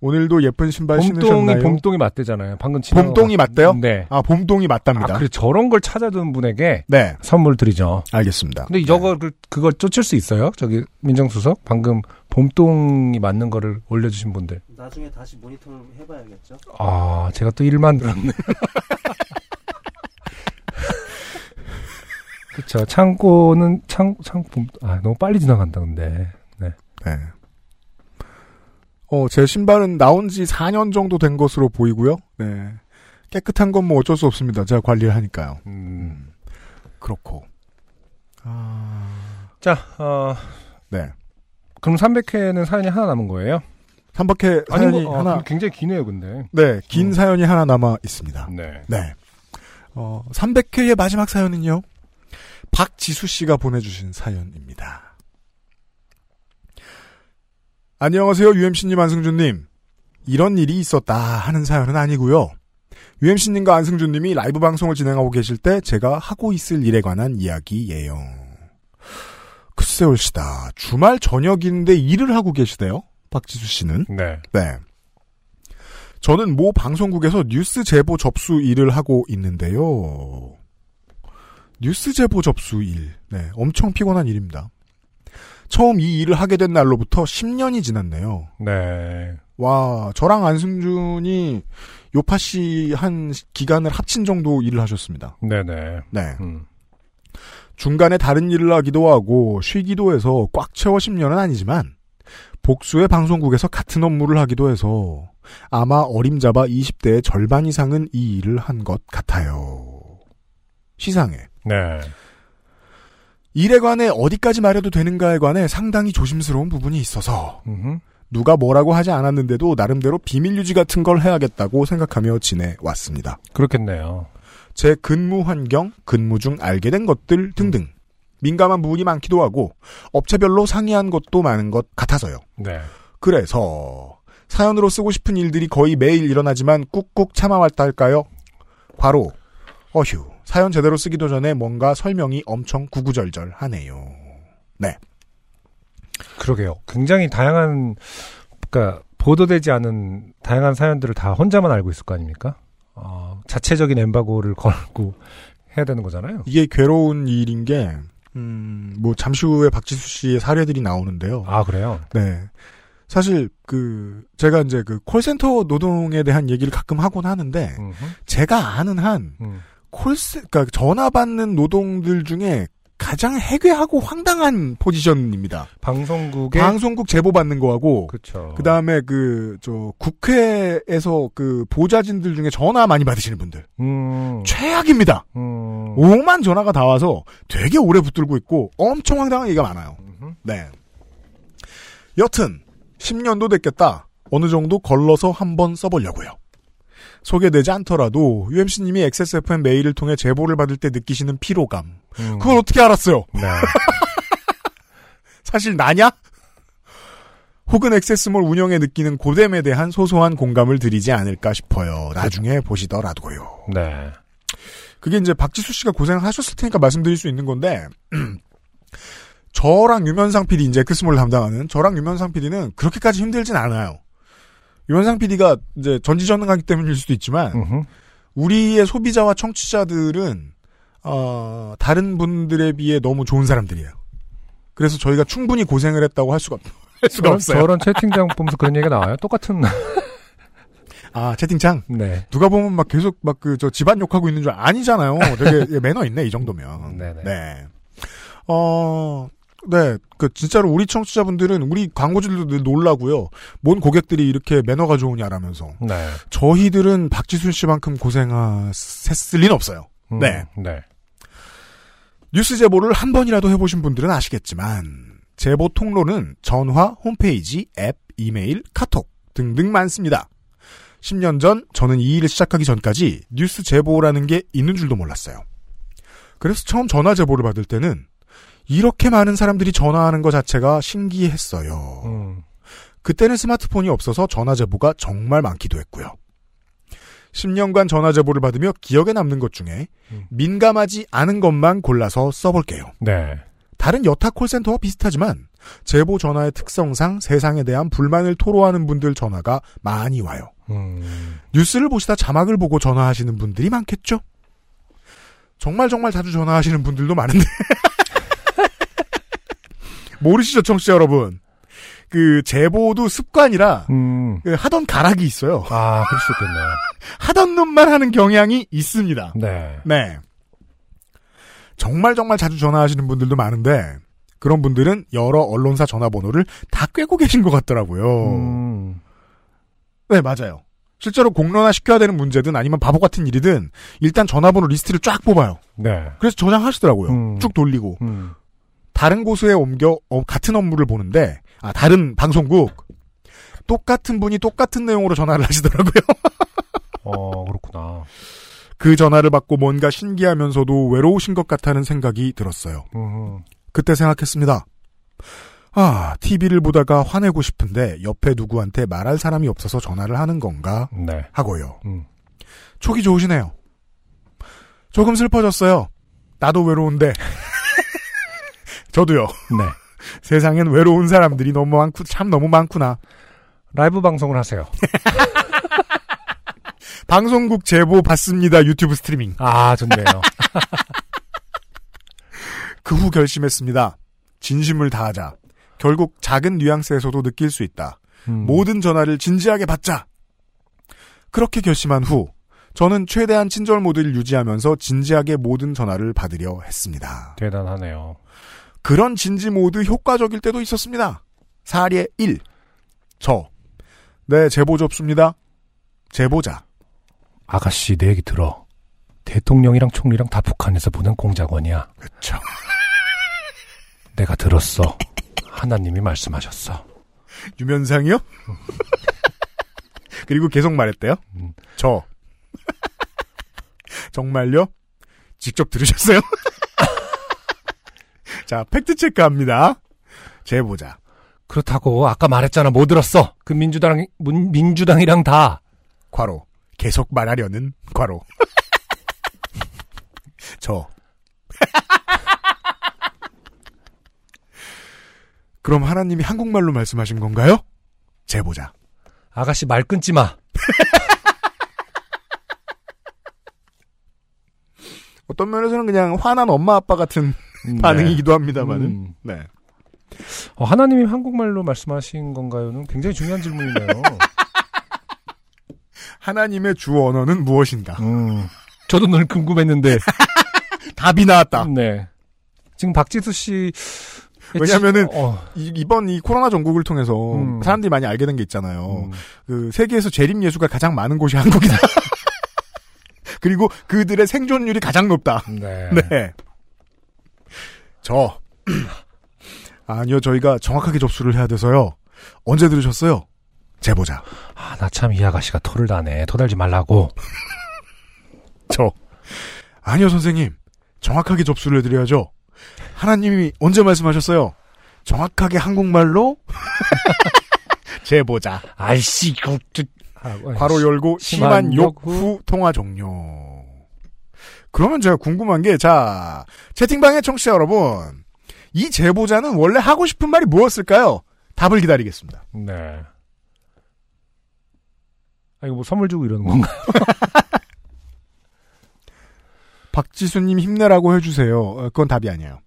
오늘도 예쁜 신발 봄동이 신으셨나요? 봄동이 맞대잖아요. 방금 봄동이 맞대요? 네. 아, 봄동이 맞답니다. 아, 그래 저런 걸 찾아두는 분에게 네, 선물 드리죠. 알겠습니다. 근데 저거 그, 그걸 쫓을 수 있어요? 저기 민정수석 방금 봄동이 맞는 거를 올려주신 분들. 나중에 다시 모니터를 해봐야겠죠. 아 제가 또 일만 들었네. 그쵸 창고는 창 창 봄 아 너무 빨리 지나간다 근데. 네. 네. 어, 제 신발은 나온 지 4년 정도 된 것으로 보이고요. 네. 깨끗한 건 뭐 어쩔 수 없습니다. 제가 관리를 하니까요. 음. 그렇고. 아, 자 어, 네. 그럼 300회는 사연이 하나 남은 거예요? 3박해 아닌 사연이 거- 어, 하나, 굉장히 기네요 근데. 네, 긴 음. 사연이 하나 남아 있습니다. 네. 네. 어, 300회의 마지막 사연은요. 박지수 씨가 보내주신 사연입니다. 안녕하세요, UMC님, 안승준님. 이런 일이 있었다 하는 사연은 아니고요. UMC님과 안승준님이 라이브 방송을 진행하고 계실 때 제가 하고 있을 일에 관한 이야기예요. 글쎄 올시다. 주말 저녁인데 일을 하고 계시대요. 박지수 씨는. 네. 네. 저는 모 방송국에서 뉴스 제보 접수 일을 하고 있는데요. 뉴스 제보 접수 일. 네, 엄청 피곤한 일입니다. 처음 이 일을 하게 된 날로부터 10년이 지났네요. 네. 와, 저랑 안승준이 요파 씨 한 기간을 합친 정도 일을 하셨습니다. 네네. 네. 음. 중간에 다른 일을 하기도 하고 쉬기도 해서 꽉 채워 10년은 아니지만 복수의 방송국에서 같은 업무를 하기도 해서 아마 어림잡아 20대의 절반 이상은 이 일을 한 것 같아요. 시상에. 네. 일에 관해 어디까지 말해도 되는가에 관해 상당히 조심스러운 부분이 있어서 음흠. 누가 뭐라고 하지 않았는데도 나름대로 비밀 유지 같은 걸 해야겠다고 생각하며 지내왔습니다. 그렇겠네요. 제 근무 환경, 근무 중 알게 된 것들 등등 민감한 부분이 많기도 하고 업체별로 상이한 것도 많은 것 같아서요. 네. 그래서 사연으로 쓰고 싶은 일들이 거의 매일 일어나지만 꾹꾹 참아왔다 할까요? 과로 어휴 사연 제대로 쓰기도 전에 뭔가 설명이 엄청 구구절절하네요. 네. 그러게요. 굉장히 다양한, 그러니까 보도되지 않은 다양한 사연들을 다 혼자만 알고 있을 거 아닙니까? 어, 자체적인 엠바고를 걸고 해야 되는 거잖아요. 이게 괴로운 일인 게 음, 뭐 잠시 후에 박지수 씨의 사례들이 나오는데요. 아 그래요? 네. 사실 그 제가 이제 그 콜센터 노동에 대한 얘기를 가끔 하곤 하는데 음흠. 제가 아는 한 음. 콜센 그러니까 전화 받는 노동들 중에 가장 해괴하고 황당한 포지션입니다. 방송국의 방송국 제보 받는 거하고 그렇죠. 그 다음에 그 저 국회에서 그 보좌진들 중에 전화 많이 받으시는 분들 음, 최악입니다. 음, 오만 전화가 다 와서 되게 오래 붙들고 있고 엄청 황당한 얘기가 많아요. 음흠. 네. 여튼 10년도 됐겠다. 어느 정도 걸러서 한번 써보려고요. 소개되지 않더라도 UMC님이 XSFM 메일을 통해 제보를 받을 때 느끼시는 피로감. 음. 그걸 어떻게 알았어요? 네. 사실 나냐? 혹은 액세스몰 운영에 느끼는 고됨에 대한 소소한 공감을 드리지 않을까 싶어요. 나중에 보시더라도요. 네. 그게 이제 박지수 씨가 고생을 하셨을 테니까 말씀드릴 수 있는 건데, 저랑 유면상 PD, 이제 엑스몰을 담당하는 저랑 유면상 PD는 그렇게까지 힘들진 않아요. 유면상 PD가 이제 전지전능하기 때문일 수도 있지만. 우리의 소비자와 청취자들은, 어, 다른 분들에 비해 너무 좋은 사람들이에요. 그래서 저희가 충분히 고생을 했다고 할 수가, 할 수가 저런, 없어요. 저런 채팅장 보면서 그런 얘기가 나와요. 똑같은. 아, 채팅창? 네. 누가 보면 막 계속 막 그 저 집안 욕하고 있는 줄 아니잖아요. 되게 예, 매너 있네 이 정도면. 네네. 네. 어, 네. 그 진짜로 우리 청취자분들은 우리 광고주들도 늘 놀라고요. 뭔 고객들이 이렇게 매너가 좋으냐라면서. 네. 저희들은 박지순 씨만큼 고생했을 리는 없어요. 음, 네. 네. 뉴스 제보를 한 번이라도 해보신 분들은 아시겠지만 제보 통로는 전화, 홈페이지, 앱, 이메일, 카톡 등등 많습니다. 10년 전 저는 이 일을 시작하기 전까지 뉴스 제보라는 게 있는 줄도 몰랐어요. 그래서 처음 전화 제보를 받을 때는 이렇게 많은 사람들이 전화하는 것 자체가 신기했어요. 음. 그때는 스마트폰이 없어서 전화 제보가 정말 많기도 했고요. 10년간 전화 제보를 받으며 기억에 남는 것 중에 음. 민감하지 않은 것만 골라서 써볼게요. 네. 다른 여타 콜센터와 비슷하지만 제보 전화의 특성상 세상에 대한 불만을 토로하는 분들 전화가 많이 와요. 음. 뉴스를 보시다 자막을 보고 전화하시는 분들이 많겠죠? 정말 정말 자주 전화하시는 분들도 많은데. 모르시죠, 청취자 여러분? 그, 제보도 습관이라, 음. 그 하던 가락이 있어요. 아, 그럴 수 있겠네요. 하던 놈만 하는 경향이 있습니다. 네. 네. 정말 정말 자주 전화하시는 분들도 많은데, 그런 분들은 여러 언론사 전화번호를 다 꿰고 계신 것 같더라고요. 음. 네, 맞아요. 실제로 공론화 시켜야 되는 문제든 아니면 바보 같은 일이든 일단 전화번호 리스트를 쫙 뽑아요. 네. 그래서 저장하시더라고요. 음. 쭉 돌리고. 음. 다른 곳에 옮겨 어, 같은 업무를 보는데 아 다른 방송국 똑같은 분이 똑같은 내용으로 전화를 하시더라고요. 어, 그렇구나. 그 전화를 받고 뭔가 신기하면서도 외로우신 것 같다는 생각이 들었어요. 음. 그때 생각했습니다. 아, TV를 보다가 화내고 싶은데 옆에 누구한테 말할 사람이 없어서 전화를 하는 건가 네. 하고요. 음. 촉이 좋으시네요. 조금 슬퍼졌어요. 나도 외로운데. 저도요. 네. 세상엔 외로운 사람들이 너무 많고 참 너무 많구나. 라이브 방송을 하세요. 방송국 제보 받습니다. 유튜브 스트리밍. 아, 좋네요. 그 후 결심했습니다. 진심을 다하자. 결국 작은 뉘앙스에서도 느낄 수 있다. 음. 모든 전화를 진지하게 받자. 그렇게 결심한 후 저는 최대한 친절 모드를 유지하면서 진지하게 모든 전화를 받으려 했습니다. 대단하네요. 그런 진지 모드 효과적일 때도 있었습니다. 사례 1. 저. 네, 제보 접수입니다. 제보자. 아가씨, 내 얘기 들어. 대통령이랑 총리랑 다 북한에서 보낸 공작원이야. 그쵸. 내가 들었어. 하나님이 말씀하셨어. 유면상이요? 그리고 계속 말했대요. 음. 저. 정말요? 직접 들으셨어요? 자, 팩트체크 합니다. 제보자. 그렇다고 아까 말했잖아. 못 들었어. 그 민주당 문- 민주당이랑 다 괄호. 계속 말하려는 괄호. 저. 그럼 하나님이 한국말로 말씀하신 건가요? 제보자. 아가씨 말 끊지 마. 어떤 면에서는 그냥 화난 엄마 아빠 같은 음, 반응이기도 합니다만은. 음. 네. 어, 하나님이 한국말로 말씀하신 건가요는 굉장히 중요한 질문이네요. 하나님의 주 언어는 무엇인가? 음. 저도 늘 궁금했는데. 답이 나왔다. 네. 지금 박지수 씨. 왜냐면은 어, 이, 이번 이 코로나 전국을 통해서 음. 사람들이 많이 알게 된 게 있잖아요. 음. 그 세계에서 재림 예수가 가장 많은 곳이 한국이다. 그리고 그들의 생존율이 가장 높다. 네. 네. 저 아니요 저희가 정확하게 접수를 해야 돼서요. 언제 들으셨어요? 제보자. 아, 나 참 이 아가씨가 토를 다네. 토달지 말라고. 저 아니요 선생님 정확하게 접수를 해드려야죠. 하나님이 언제 말씀하셨어요? 정확하게 한국말로 제보자. 아이씨, 그, 그, 아, 괄호 열고 심한 욕 후 통화 종료. 그러면 제가 궁금한 게, 자, 채팅방의 청취자 여러분, 이 제보자는 원래 하고 싶은 말이 무엇일까요? 답을 기다리겠습니다. 네. 아, 이거 뭐 선물 주고 이러는 건가? 박지수님 힘내라고 해주세요. 어, 그건 답이 아니에요.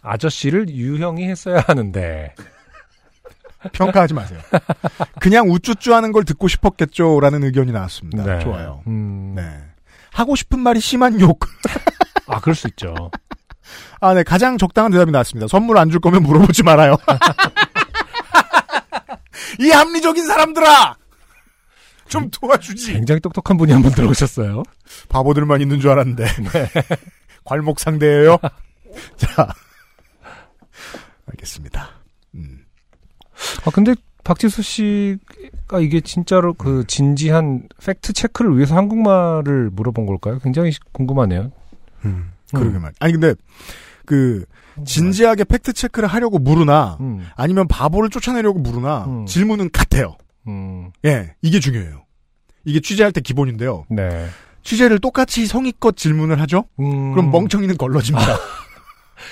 아저씨를 유형이 했어야 하는데. 평가하지 마세요. 그냥 우쭈쭈 하는 걸 듣고 싶었겠죠? 라는 의견이 나왔습니다. 네. 좋아요. 음. 네. 하고 싶은 말이 심한 욕. 아, 그럴 수 있죠. 아, 네. 가장 적당한 대답이 나왔습니다. 선물 안 줄 거면 물어보지 말아요. 이 합리적인 사람들아! 좀 도와주지. 굉장히 똑똑한 분이 한 분 들어오셨어요. 바보들만 있는 줄 알았는데. 괄목 상대예요. 자. 알겠습니다. 음. 아, 근데 박지수 씨가 이게 진짜로 그 진지한 팩트 체크를 위해서 한국말을 물어본 걸까요? 굉장히 궁금하네요. 음. 그러게 말. 아니 근데 그 진지하게 팩트 체크를 하려고 물으나 음. 아니면 바보를 쫓아내려고 물으나 음. 질문은 같아요. 음. 예, 이게 중요해요. 이게 취재할 때 기본인데요. 네. 취재를 똑같이 성의껏 질문을 하죠? 음. 그럼 멍청이는 걸러집니다.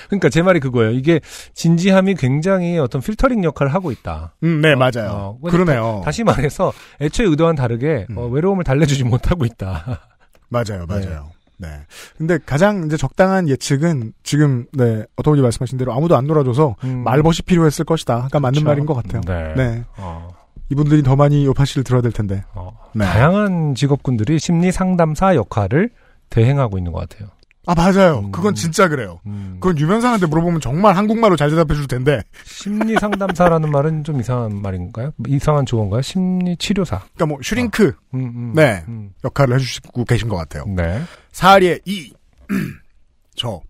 그러니까 제 말이 그거예요. 이게 진지함이 굉장히 어떤 필터링 역할을 하고 있다. 음, 네, 어, 맞아요. 어, 그러네요. 다시 말해서 애초에 의도와는 다르게 음. 어, 외로움을 달래주지 못하고 있다. 맞아요, 맞아요. 네. 근데 가장 이제 적당한 예측은 지금, 네, 어떤 분이 말씀하신 대로 아무도 안 놀아줘서 음. 말벗이 필요했을 것이다. 가 맞는 그렇죠. 말인 것 같아요. 네. 네. 어, 이분들이 더 많이 요파 씨를 들어야 될 텐데. 어, 네. 다양한 직업군들이 심리 상담사 역할을 대행하고 있는 것 같아요. 아, 맞아요. 음. 그건 진짜 그래요. 음. 그건 유명상한테 물어보면 정말 한국말로 잘 대답해 줄 텐데. 심리 상담사라는 말은 좀 이상한 말인가요? 이상한 조언가요? 심리 치료사. 그러니까 뭐, 슈링크 음, 음, 네. 음. 역할을 해주시고 계신 것 같아요. 네. 사리의 이. 저.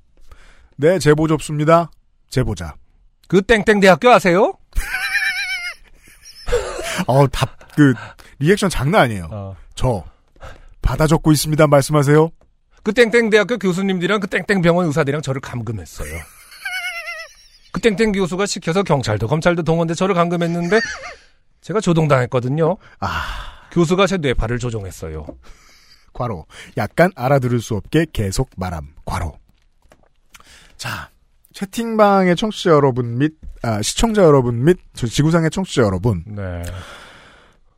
네, 제보 접수입니다. 제보자. 그 땡땡 대학교 아세요? 어, 답, 그, 리액션 장난 아니에요. 어. 저. 받아 적고 있습니다. 말씀하세요. 그 땡땡 대학교 교수님들이랑 그 땡땡 병원 의사들이랑 저를 감금했어요. 그 땡땡 교수가 시켜서 경찰도 검찰도 동원돼 저를 감금했는데 제가 조동당했거든요. 아, 교수가 제 뇌파를 조종했어요. 과로. 약간 알아들을 수 없게 계속 말함. 과로. 자, 채팅방의 청취자 여러분 및, 아, 시청자 여러분 및, 저 지구상의 청취자 여러분. 네.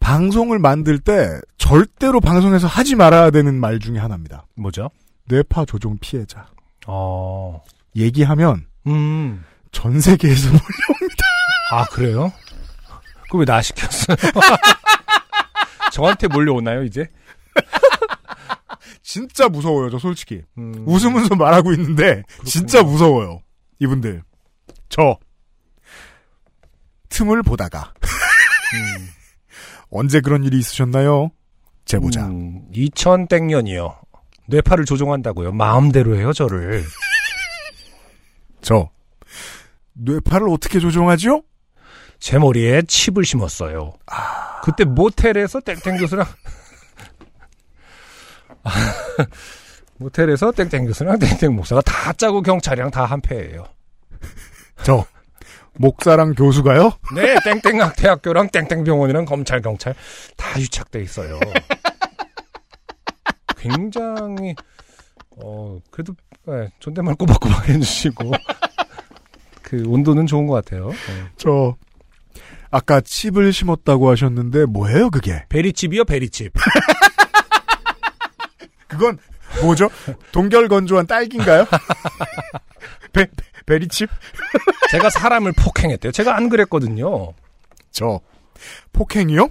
방송을 만들 때 절대로 방송에서 하지 말아야 되는 말 중에 하나입니다. 뭐죠? 뇌파 조종 피해자. 어. 얘기하면 음. 전 세계에서 아, 그래요? 그거 왜나 시켰어요? 저한테 몰려오나요, 이제? 진짜 무서워요, 저 솔직히. 음. 웃으면서 말하고 있는데 진짜 무서워요. 이분들. 저 틈을 보다가 음. 언제 그런 일이 있으셨나요? 제보자. 음, 2000땡년이요. 뇌파를 조종한다고요. 마음대로 해요, 저를. 저 뇌파를 어떻게 조종하죠? 제 머리에 칩을 심었어요. 그때 모텔에서 땡땡 교수랑 모텔에서 땡땡 교수랑 땡땡 목사가 다 짜고 경찰이랑 다 한패예요. 저 목사랑 교수가요? 네, 땡땡 대학교랑 땡땡 병원이랑 검찰 경찰 다 유착돼 있어요. 굉장히 어 그래도 네, 존댓말 꼬박꼬박 해주시고 그 온도는 좋은 것 같아요. 네. 저 아까 칩을 심었다고 하셨는데 뭐예요 그게? 베리칩이요, 베리칩. 그건 뭐죠? 동결 건조한 딸기인가요? 베, 베리칩? 제가 사람을 폭행했대요. 제가 안 그랬거든요. 저 폭행이요?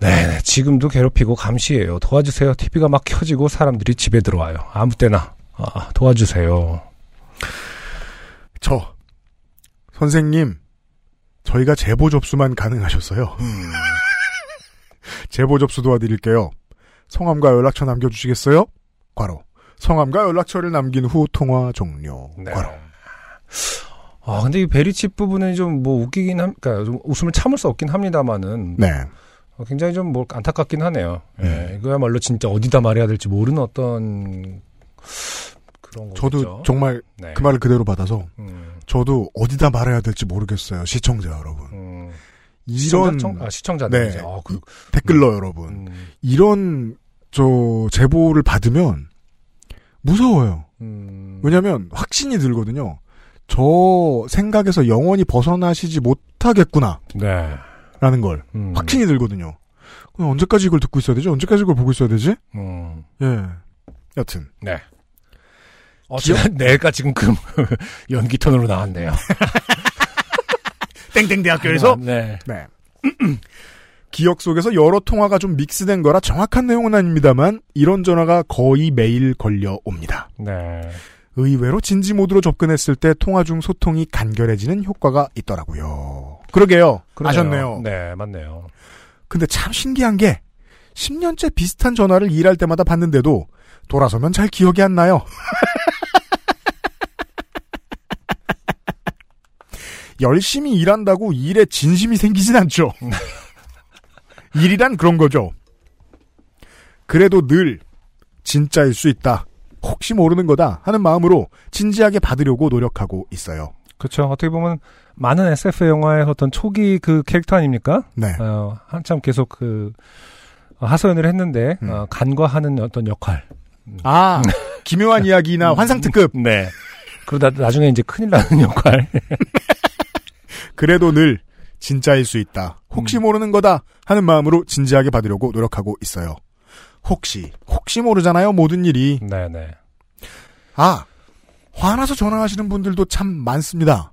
네, 지금도 괴롭히고 감시해요. 도와주세요. TV가 막 켜지고 사람들이 집에 들어와요. 아무 때나 아, 도와주세요. 저 선생님 저희가 제보 접수만 가능하셨어요. 제보 접수 도와드릴게요. 성함과 연락처 남겨주시겠어요? 과로. 성함과 연락처를 남긴 후 통화 종료. 네. 과로. 아, 근데 이 베리칩 부분은 좀 뭐 웃기긴 함, 그니까 좀 웃음을 참을 수 없긴 합니다만은 네. 어, 굉장히 좀 뭐 안타깝긴 하네요. 음. 예, 이거야말로 진짜 어디다 말해야 될지 모르는 어떤 그런 거죠. 저도 정말 네. 그 말을 그대로 받아서 음, 저도 어디다 말해야 될지 모르겠어요. 시청자 여러분. 음. 이런 시청자, 청, 아, 시청자들. 네. 아, 그, 댓글러 여러분. 음, 이런 저 제보를 받으면 무서워요. 음, 왜냐하면 확신이 들거든요. 저 생각에서 영원히 벗어나시지 못하겠구나. 네. 라는 걸 음, 확신이 들거든요. 언제까지 이걸 듣고 있어야 되지? 언제까지 이걸 보고 있어야 되지? 음. 예. 여튼 네. 어, 제가 내가 지금 그 연기 톤으로 나왔네요. 땡땡 대학교에서 네. 네. 기억 속에서 여러 통화가 좀 믹스된 거라 정확한 내용은 아닙니다만 이런 전화가 거의 매일 걸려 옵니다. 네. 의외로 진지 모드로 접근했을 때 통화 중 소통이 간결해지는 효과가 있더라고요. 그러게요. 그러네요. 아셨네요. 네, 맞네요. 근데 참 신기한 게 10년째 비슷한 전화를 일할 때마다 받는데도 돌아서면 잘 기억이 안 나요. 열심히 일한다고 일에 진심이 생기진 않죠. 일이란 그런 거죠. 그래도 늘 진짜일 수 있다. 혹시 모르는 거다 하는 마음으로 진지하게 받으려고 노력하고 있어요. 그렇죠. 어떻게 보면 많은 SF 영화의 어떤 초기 그 캐릭터 아닙니까? 네. 어, 한참 계속 그 어, 하소연을 했는데 음. 어, 간과하는 어떤 역할. 아, 기묘한 이야기나 환상 특급. 네. 그러다 나중에 이제 큰일 나는 역할. 그래도 늘 진짜일 수 있다. 혹시 음. 모르는 거다 하는 마음으로 진지하게 받으려고 노력하고 있어요. 혹시 혹시 모르잖아요 모든 일이. 네네. 아 화나서 전화하시는 분들도 참 많습니다.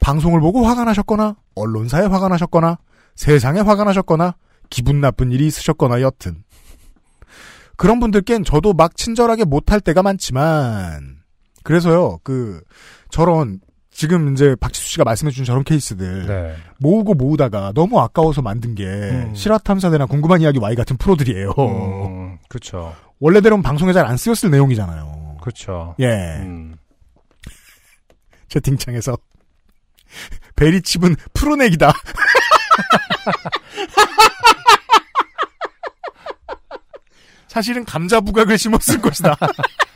방송을 보고 화가 나셨거나 언론사에 화가 나셨거나 세상에 화가 나셨거나 기분 나쁜 일이 있으셨거나 여튼 그런 분들께는 저도 막 친절하게 못할 때가 많지만 그래서요 그 저런 지금 이제 박지수 씨가 말씀해준 저런 케이스들 네. 모으고 모으다가 너무 아까워서 만든 게 음. 실화탐사대나 궁금한 이야기 Y 같은 프로들이에요. 음, 그렇죠. 원래대로는 방송에 잘 안 쓰였을 내용이잖아요. 그렇죠. 예. 음. 채팅창에서 베리칩은 풀어내기다. 사실은 감자 부각을 심었을 것이다.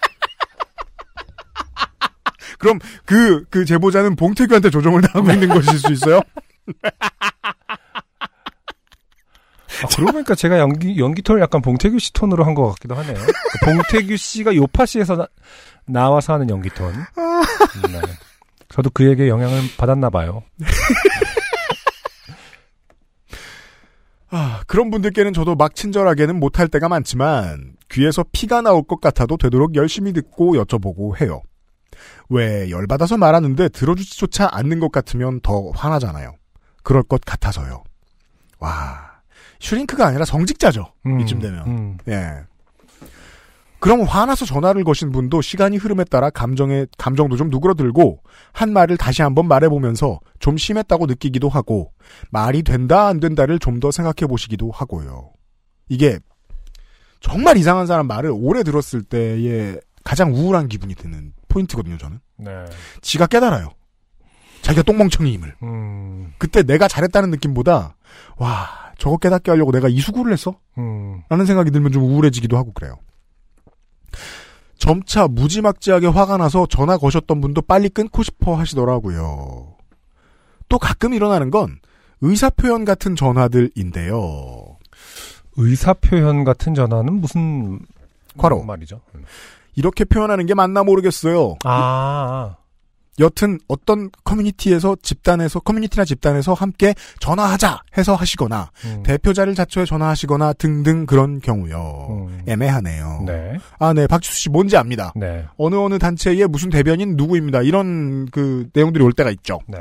그럼 그, 그 제보자는 봉태규한테 조종을 당하고 있는 것일 수 있어요? 아, 그러고 보니까 제가 연기, 연기 톤을 약간 봉태규 씨 톤으로 한 것 같기도 하네요. 그 봉태규 씨가 요파 씨에서 나, 와서 하는 연기 톤. 네. 저도 그에게 영향을 받았나 봐요. 아, 그런 분들께는 저도 막 친절하게는 못할 때가 많지만 귀에서 피가 나올 것 같아도 되도록 열심히 듣고 여쭤보고 해요. 왜 열받아서 말하는데 들어주지조차 않는 것 같으면 더 화나잖아요. 그럴 것 같아서요. 와, 슈링크가 아니라 성직자죠. 음, 이쯤 되면. 음. 예. 그럼 화나서 전화를 거신 분도 시간이 흐름에 따라 감정의 감정도 좀 누그러들고 한 말을 다시 한번 말해보면서 좀 심했다고 느끼기도 하고 말이 된다 안 된다를 좀 더 생각해 보시기도 하고요. 이게 정말 이상한 사람 말을 오래 들었을 때의 가장 우울한 기분이 드는 포인트거든요. 저는 네. 지가 깨달아요. 자기가 똥멍청이임을. 음, 그때 내가 잘했다는 느낌보다 와 저거 깨닫게 하려고 내가 이 수고를 했어? 음. 라는 생각이 들면 좀 우울해지기도 하고 그래요. 점차 무지막지하게 화가 나서 전화 거셨던 분도 빨리 끊고 싶어 하시더라고요. 또 가끔 일어나는 건 의사표현 같은 전화들인데요. 의사표현 같은 전화는 무슨 과로. 말이죠? 이렇게 표현하는 게 맞나 모르겠어요. 아, 여튼 어떤 커뮤니티에서 집단에서 커뮤니티나 집단에서 함께 전화하자 해서 하시거나 음. 대표자를 자처해 전화하시거나 등등 그런 경우요. 음. 애매하네요. 네, 아, 네. 박지수 씨 뭔지 압니다. 네, 어느 어느 단체의 무슨 대변인 누구입니다. 이런 그 내용들이 올 때가 있죠. 네.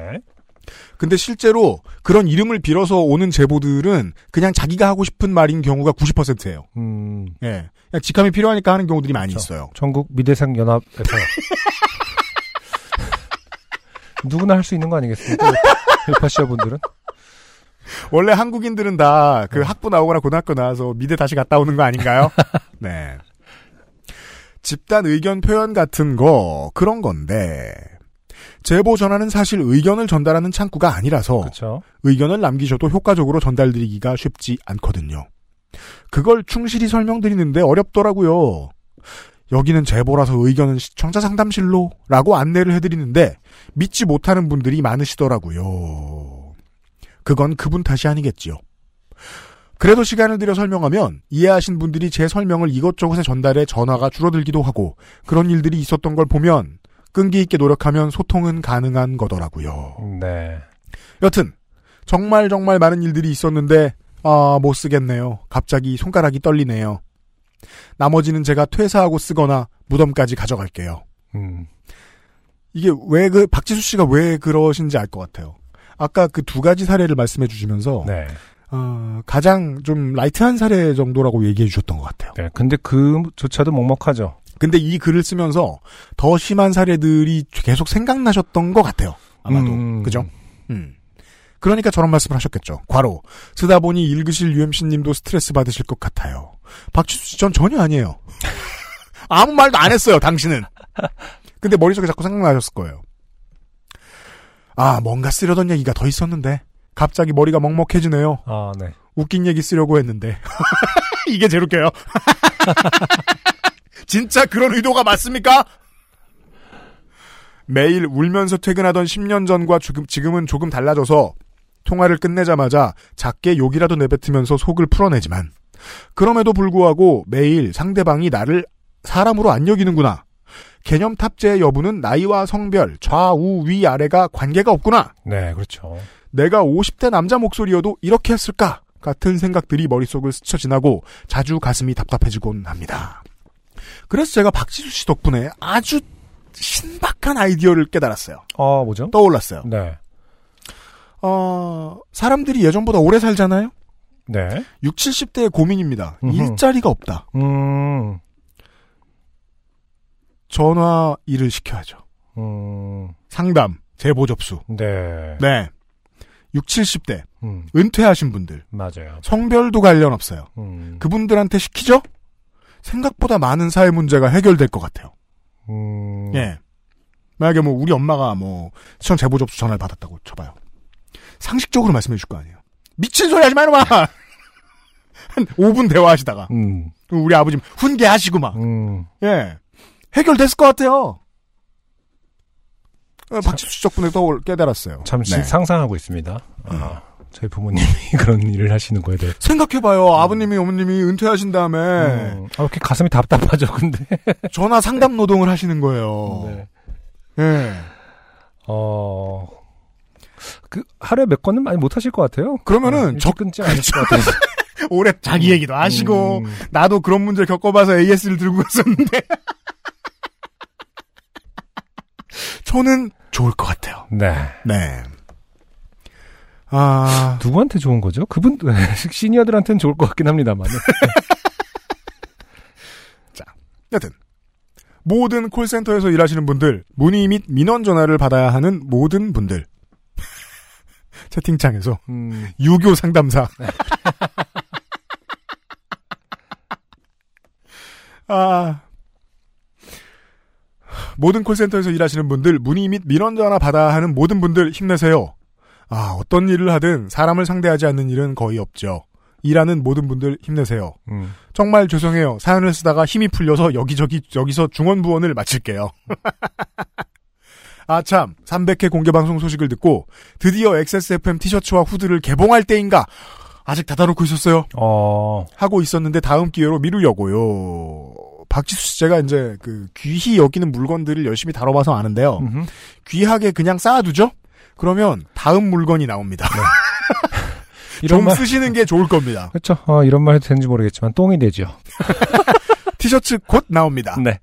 근데 실제로 그런 이름을 빌어서 오는 제보들은 그냥 자기가 하고 싶은 말인 경우가 90%예요. 음, 예. 그냥 직함이 필요하니까 하는 경우들이 많이 그렇죠. 있어요. 전국 미대생 연합에서 누구나 할 수 있는 거 아니겠습니까? 요파시아 분들은 원래 한국인들은 다그 네. 학부 나오거나 고등학교 나와서 미대 다시 갔다 오는 거 아닌가요? 네. 집단 의견 표현 같은 거 그런 건데 제보 전화는 사실 의견을 전달하는 창구가 아니라서 그렇죠. 의견을 남기셔도 효과적으로 전달드리기가 쉽지 않거든요. 그걸 충실히 설명드리는데 어렵더라고요. 여기는 제보라서 의견은 시청자 상담실로 라고 안내를 해드리는데 믿지 못하는 분들이 많으시더라고요. 그건 그분 탓이 아니겠지요. 그래도 시간을 들여 설명하면 이해하신 분들이 제 설명을 이것저것에 전달해 전화가 줄어들기도 하고 그런 일들이 있었던 걸 보면 끈기 있게 노력하면 소통은 가능한 거더라고요. 네. 여튼 정말 정말 많은 일들이 있었는데 아, 못 쓰겠네요. 갑자기 손가락이 떨리네요. 나머지는 제가 퇴사하고 쓰거나 무덤까지 가져갈게요. 음, 이게 왜 그 박지수 씨가 왜 그러신지 알 것 같아요. 아까 그 두 가지 사례를 말씀해 주시면서 네. 어, 가장 좀 light한 사례 정도라고 얘기해 주셨던 것 같아요. 네. 근데 그조차도 먹먹하죠. 근데 이 글을 쓰면서 더 심한 사례들이 계속 생각나셨던 것 같아요. 아마도 음. 그죠? 음. 그러니까 저런 말씀을 하셨겠죠. 괄호 쓰다 보니 읽으실 UMC님도 스트레스 받으실 것 같아요. 박지수 씨 전 전혀 아니에요. 아무 말도 안 했어요. 당신은. 근데 머릿속에 자꾸 생각나셨을 거예요. 아 뭔가 쓰려던 얘기가 더 있었는데 갑자기 머리가 먹먹해지네요. 아, 네. 웃긴 얘기 쓰려고 했는데 이게 제일 웃겨요. 진짜 그런 의도가 맞습니까? 매일 울면서 퇴근하던 10년 전과 지금, 지금은 조금 달라져서 통화를 끝내자마자 작게 욕이라도 내뱉으면서 속을 풀어내지만 그럼에도 불구하고 매일 상대방이 나를 사람으로 안 여기는구나 개념 탑재 여부는 나이와 성별, 좌우, 위, 아래가 관계가 없구나. 네, 그렇죠. 내가 50대 남자 목소리여도 이렇게 했을까? 같은 생각들이 머릿속을 스쳐 지나고 자주 가슴이 답답해지곤 합니다. 그래서 제가 박지수 씨 덕분에 아주 신박한 아이디어를 깨달았어요. 어, 뭐죠? 떠올랐어요. 네. 어, 사람들이 예전보다 오래 살잖아요? 네. 6, 70대의 고민입니다. 음흠. 일자리가 없다. 음, 전화 일을 시켜야죠. 음, 상담, 제보 접수. 네. 네. 6, 70대, 음, 은퇴하신 분들. 맞아요. 성별도 관련 없어요. 음, 그분들한테 시키죠? 생각보다 많은 사회 문제가 해결될 것 같아요. 음, 예. 만약에 뭐 우리 엄마가 뭐 시청 제보 접수 전화를 받았다고 쳐봐요. 상식적으로 말씀해 줄 거 아니에요. 미친 소리 하지 마, 이놈아! 한 5분 대화하시다가. 음, 우리 아버지 훈계하시고 막. 음, 예. 해결됐을 것 같아요. 어, 박지수 씨 덕분에 또 깨달았어요. 잠시 네. 상상하고 있습니다. 아, 저희 부모님이 그런 일을 하시는 거에 대해. 생각해봐요. 아버님이 어머님이 은퇴하신 다음에 음, 아, 이렇게 가슴이 답답하죠, 근데. 전화 상담 노동을 하시는 거예요. 네. 예. 어, 그, 하루에 몇 건은 많이 못 하실 것 같아요. 그러면은 일찍 적 끊지 않을 것 같아요. 올해 자기 얘기도 하시고 음, 나도 그런 문제 겪어봐서 AS를 들고 갔었는데 저는 좋을 것 같아요. 네. 네. 아 누구한테 좋은 거죠? 그분, 시니어들한테는 좋을 것 같긴 합니다만. 여튼 모든 콜센터에서 일하시는 분들 문의 및 민원 전화를 받아야 하는 모든 분들 채팅창에서 음, 유교 상담사 아 모든 콜센터에서 일하시는 분들 문의 및 민원 전화 받아야 하는 모든 분들 힘내세요. 아 어떤 일을 하든 사람을 상대하지 않는 일은 거의 없죠. 일하는 모든 분들 힘내세요. 음. 정말 죄송해요. 사연을 쓰다가 힘이 풀려서 여기저기 여기서 중원부원을 마칠게요. 아 참 300회 공개 방송 소식을 듣고 드디어 XSFM 티셔츠와 후드를 개봉할 때인가 아직 닫아놓고 있었어요. 어, 하고 있었는데 다음 기회로 미루려고요. 박지수 씨 제가 이제 그 귀히 여기는 물건들을 열심히 다뤄봐서 아는데요. 음흠. 귀하게 그냥 쌓아두죠? 그러면 다음 물건이 나옵니다. 이런 좀 말, 쓰시는 게 좋을 겁니다. 그렇죠. 어, 이런 말 해도 되는지 모르겠지만, 똥이 되죠. 티셔츠 곧 나옵니다. 네.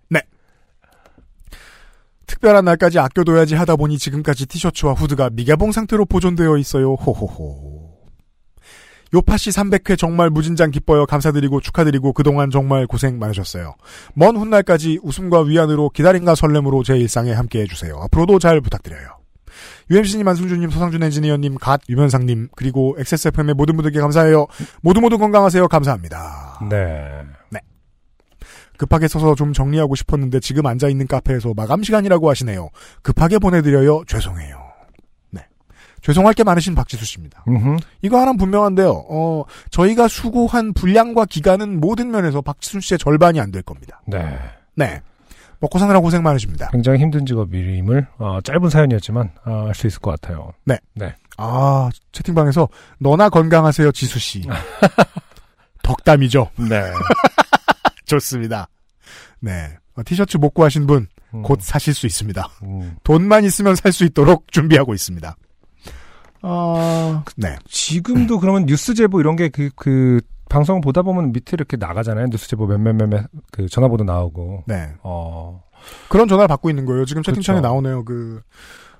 특별한 날까지 아껴둬야지 하다 보니 지금까지 티셔츠와 후드가 미개봉 상태로 보존되어 있어요. 호호호. 요파씨 300회 정말 무진장 기뻐요. 감사드리고 축하드리고 그동안 정말 고생 많으셨어요. 먼 훗날까지 웃음과 위안으로 기다림과 설렘으로 제 일상에 함께해 주세요. 앞으로도 잘 부탁드려요. UMC님, 안승준님, 서상준 엔지니어님, 갓, 유면상님, 그리고 XSFM의 모든 분들께 감사해요. 모두 모두 건강하세요. 감사합니다. 네. 급하게 써서 좀 정리하고 싶었는데 지금 앉아있는 카페에서 마감 시간이라고 하시네요. 급하게 보내드려요. 죄송해요. 네. 죄송할 게 많으신 박지수 씨입니다. 음흠. 이거 하나는 분명한데요. 어, 저희가 수고한 분량과 기간은 모든 면에서 박지수 씨의 절반이 안 될 겁니다. 네. 네. 먹고 사느라 고생 많으십니다. 굉장히 힘든 직업임을, 어, 짧은 사연이었지만, 어, 알수 있을 것 같아요. 아, 채팅방에서 너나 건강하세요, 지수 씨. 덕담이죠. 네. 좋습니다. 네. 어, 티셔츠 못 구하신 분, 음, 곧 사실 수 있습니다. 음. 돈만 있으면 살 수 있도록 준비하고 있습니다. 어, 네. 지금도 그러면 뉴스 제보 이런 게 그, 그, 방송 보다 보면 밑에 이렇게 나가잖아요. 뉴스 제보 몇몇몇몇 그 전화번호 나오고. 네. 어, 그런 전화를 받고 있는 거예요. 지금 채팅창에 그렇죠. 나오네요. 그,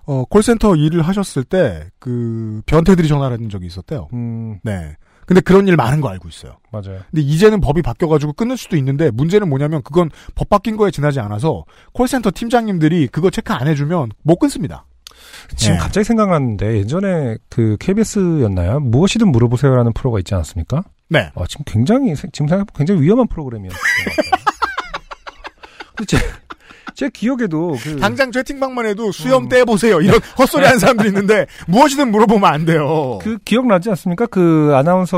어, 콜센터 일을 하셨을 때, 그, 변태들이 전화를 했던 적이 있었대요. 음, 네. 근데 그런 일 많은 거 알고 있어요. 맞아요. 근데 이제는 법이 바뀌어가지고 끊을 수도 있는데, 문제는 뭐냐면 그건 법 바뀐 거에 지나지 않아서, 콜센터 팀장님들이 그거 체크 안 해주면 못 끊습니다. 지금 네. 갑자기 생각났는데 예전에 그 KBS였나요? 무엇이든 물어보세요라는 프로가 있지 않았습니까? 네. 어, 지금 굉장히 세- 지금 생각해보면 굉장히 위험한. 근데 제, 제 기억에도 그 당장 채팅방만 해도 수염 음. 떼보세요. 이런 헛소리 하는 사람들이 있는데, 무엇이든 물어보면 안 돼요. 그 기억나지 않습니까? 그 아나운서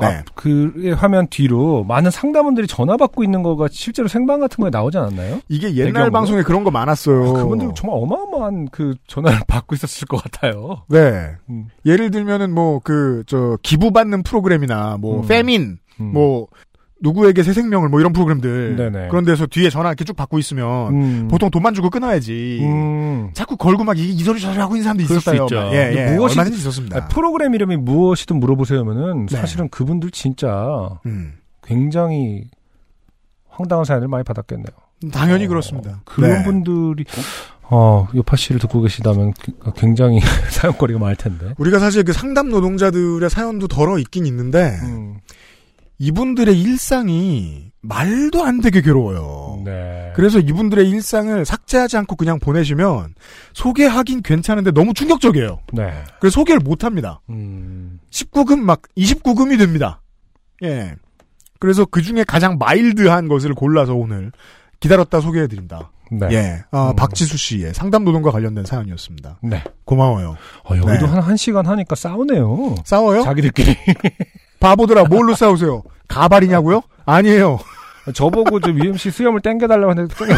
네. 앞, 그 화면 뒤로 많은 상담원들이 전화 받고 있는 거가 실제로 생방 같은 거에 나오지 않았나요? 이게 옛날 배경으로? 방송에 그런 거 많았어요. 그분들 정말 어마어마한 그 전화를 받고 있었을 것 같아요. 네. 음. 예를 들면은 뭐 그 저 기부 받는 프로그램이나 뭐 음. 페민 음. 뭐 누구에게 새 생명을 뭐 이런 프로그램들 네네. 그런 데서 뒤에 전화 이렇게 쭉 받고 있으면 음. 보통 돈만 주고 끊어야지. 음. 자꾸 걸고 막 이, 이 소리 저리 하고 있는 사람도 있었어요. 예, 예. 무엇이- 얼마든지 있었습니다. 아니, 프로그램 이름이 무엇이든 물어보세요면은 네. 사실은 그분들 진짜 음. 굉장히 황당한 사연을 많이 받았겠네요. 당연히 어, 그렇습니다. 그런 네. 분들이 어 요파 씨를 듣고 계시다면 굉장히 사연거리가 많을 텐데. 우리가 사실 그 상담 노동자들의 사연도 덜어 있긴 있는데 음, 이분들의 일상이 말도 안 되게 괴로워요. 네. 그래서 이분들의 일상을 삭제하지 않고 그냥 보내시면 소개하긴 괜찮은데 너무 충격적이에요. 네. 그래서 소개를 못 합니다. 음, 19금 막 29금이 됩니다. 예. 그래서 그 중에 가장 마일드한 것을 골라서 오늘 기다렸다 소개해 드립니다. 네. 예. 아, 음. 박지수 씨의 상담 노동과 관련된 사연이었습니다. 네. 고마워요. 어, 여기도 네. 한, 한 시간 하니까 싸우네요. 싸워요? 자기들끼리. 바보들아 뭘로 싸우세요? 가발이냐고요? 아니에요. 저보고 저 UMC 수염을 땡겨달라고 했는데 땡겨-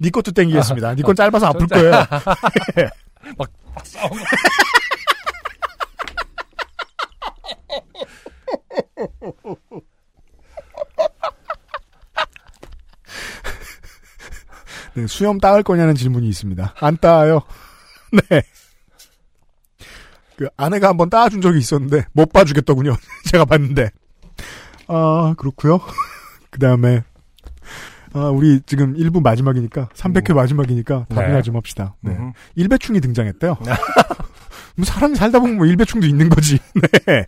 네 것도 땡기겠습니다. 네건 짧아서 아플 거예요. 막 싸우고. 네, 수염 따을 거냐는 질문이 있습니다. 안 따요. 네. 그 아내가 한번 따준 적이 있었는데 못 봐주겠더군요. 제가 봤는데. 아 그렇고요. 그 다음에 아 우리 지금 1부 마지막이니까 300회 마지막이니까 답이나 네. 좀 합시다. 네. 음. 일배충이 등장했대요. 뭐 사람이 살다 보면 뭐 일배충도 있는 거지. 네.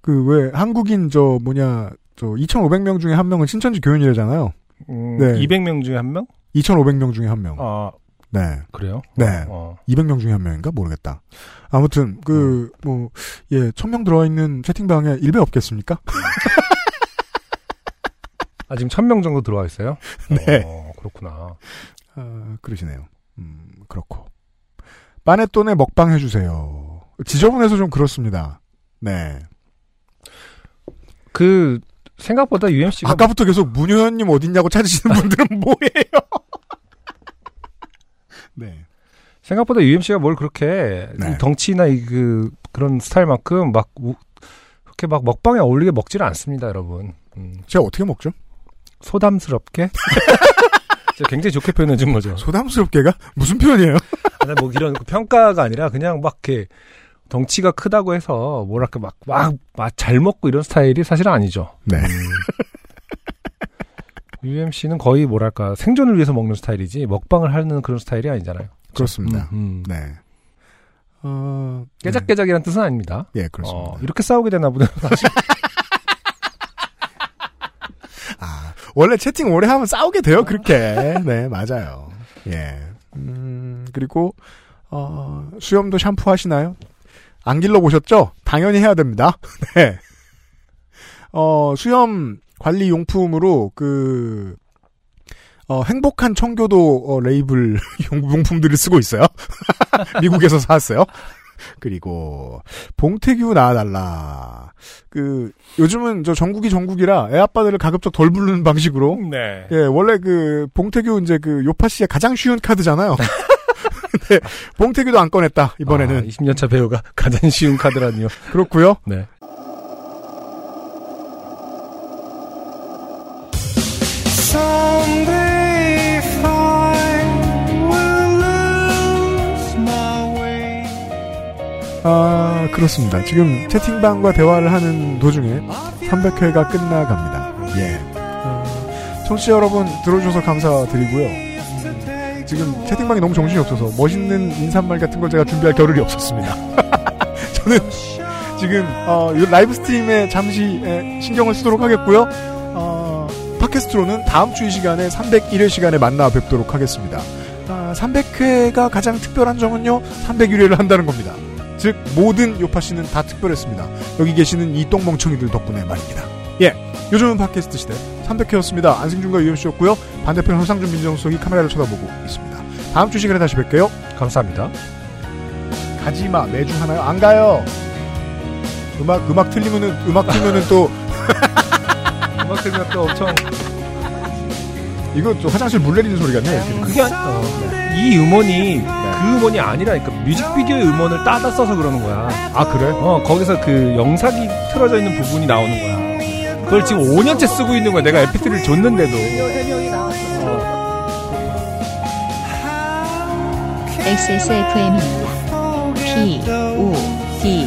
그 왜 한국인 저 뭐냐 저 2,500명 중에 한 명은 신천지 교인이라잖아요. 음, 네. 200명 중에 한 명? 2,500명 중에 한 명. 아, 네. 그래요? 네. 어. 200명 중에 한 명인가 모르겠다. 아무튼 그 뭐 예, 1000명 들어와 있는 채팅방에 일배 없겠습니까? 아, 지금 1000명 정도 들어와 있어요? 네. 어, 그렇구나. 아, 그러시네요. 음, 그렇고. 빠네톤에 먹방 해주세요. 지저분해서 좀 그렇습니다. 네. 그, 생각보다 UMC가. 아까부터 계속 문효현님 어딨냐고 찾으시는 분들은 뭐예요? 네. 생각보다 UMC가 뭘 그렇게 네. 이 덩치나 이 그 그런 스타일만큼 막 우- 그렇게 막 먹방에 어울리게 먹지는 않습니다, 여러분. 음, 제가 어떻게 먹죠? 소담스럽게. 제가 굉장히 좋게 표현해 준 거죠. 소담스럽게가 무슨 표현이에요? 아니, 뭐 이런 평가가 아니라 그냥 막 이렇게 덩치가 크다고 해서 뭐랄까 막막 잘 먹고 이런 스타일이 사실 아니죠. 네. UMC는 거의 뭐랄까 생존을 위해서 먹는 스타일이지 먹방을 하는 그런 스타일이 아니잖아요. 그렇습니다. 음, 음. 네. 어, 네. 깨작깨작이라는 뜻은 아닙니다. 예, 그렇습니다. 어, 이렇게 싸우게 되나 보다. 아, 원래 채팅 오래 하면 싸우게 돼요, 그렇게. 네, 맞아요. 예. 음, 그리고, 어, 수염도 샴푸 하시나요? 안 길러보셨죠? 당연히 해야 됩니다. 네. 어, 수염 관리 용품으로 그, 어, 행복한 청교도 어, 레이블 용- 용품들을 쓰고 있어요. 미국에서 사왔어요. 그리고 봉태규 나와달라. 그 요즘은 저 전국이 전국이라 애 아빠들을 가급적 덜 부르는 방식으로. 네. 예, 원래 그 봉태규 이제 그 요파 씨의 가장 쉬운 카드잖아요. 근데 봉태규도 안 꺼냈다 이번에는 아, 20년차 배우가 가장 쉬운 카드라니요. 그렇고요. 네. 아 그렇습니다. 지금 채팅방과 대화를 하는 도중에 300회가 끝나갑니다. 예. 어, 청취자 여러분 들어주셔서 감사드리고요. 음, 지금 채팅방이 너무 정신이 없어서 멋있는 인사말 같은 걸 제가 준비할 겨를이 없었습니다. 저는 지금 어, 이 live stream에 잠시 에, 신경을 쓰도록 하겠고요. 어, 팟캐스트로는 다음 주 이 시간에 301회 시간에 만나 뵙도록 하겠습니다. 아, 300회가 가장 특별한 점은요, 301회를 한다는 겁니다. 즉, 모든 요팟시는 다 특별했습니다. 여기 계시는 이 똥멍청이들 덕분에 말입니다. 예. 요즘은 팟캐스트 시대 300회였습니다. 안승준과 유엠씨였고요. 반대편 허상준 민정수석이 카메라를 쳐다보고 있습니다. 다음 주 시간에 다시 뵐게요. 감사합니다. 가지마. 매주 하나요? 안 가요. 음악, 음악 틀리면은, 음악 틀면은 또, 음악 들으면 또 엄청 이거 또 화장실 물 내리는 소리 같네. 그게 아니, 어, 이 음원이 그 음원이 아니라니까 뮤직비디오의 음원을 따다 써서 그러는 거야. 아, 그래? 어 거기서 그 영상이 틀어져 있는 부분이 나오는 거야. 그걸 지금 5년째 쓰고 있는 거야. 내가 mp3를 줬는데도. XSFM입니다. P, O, D,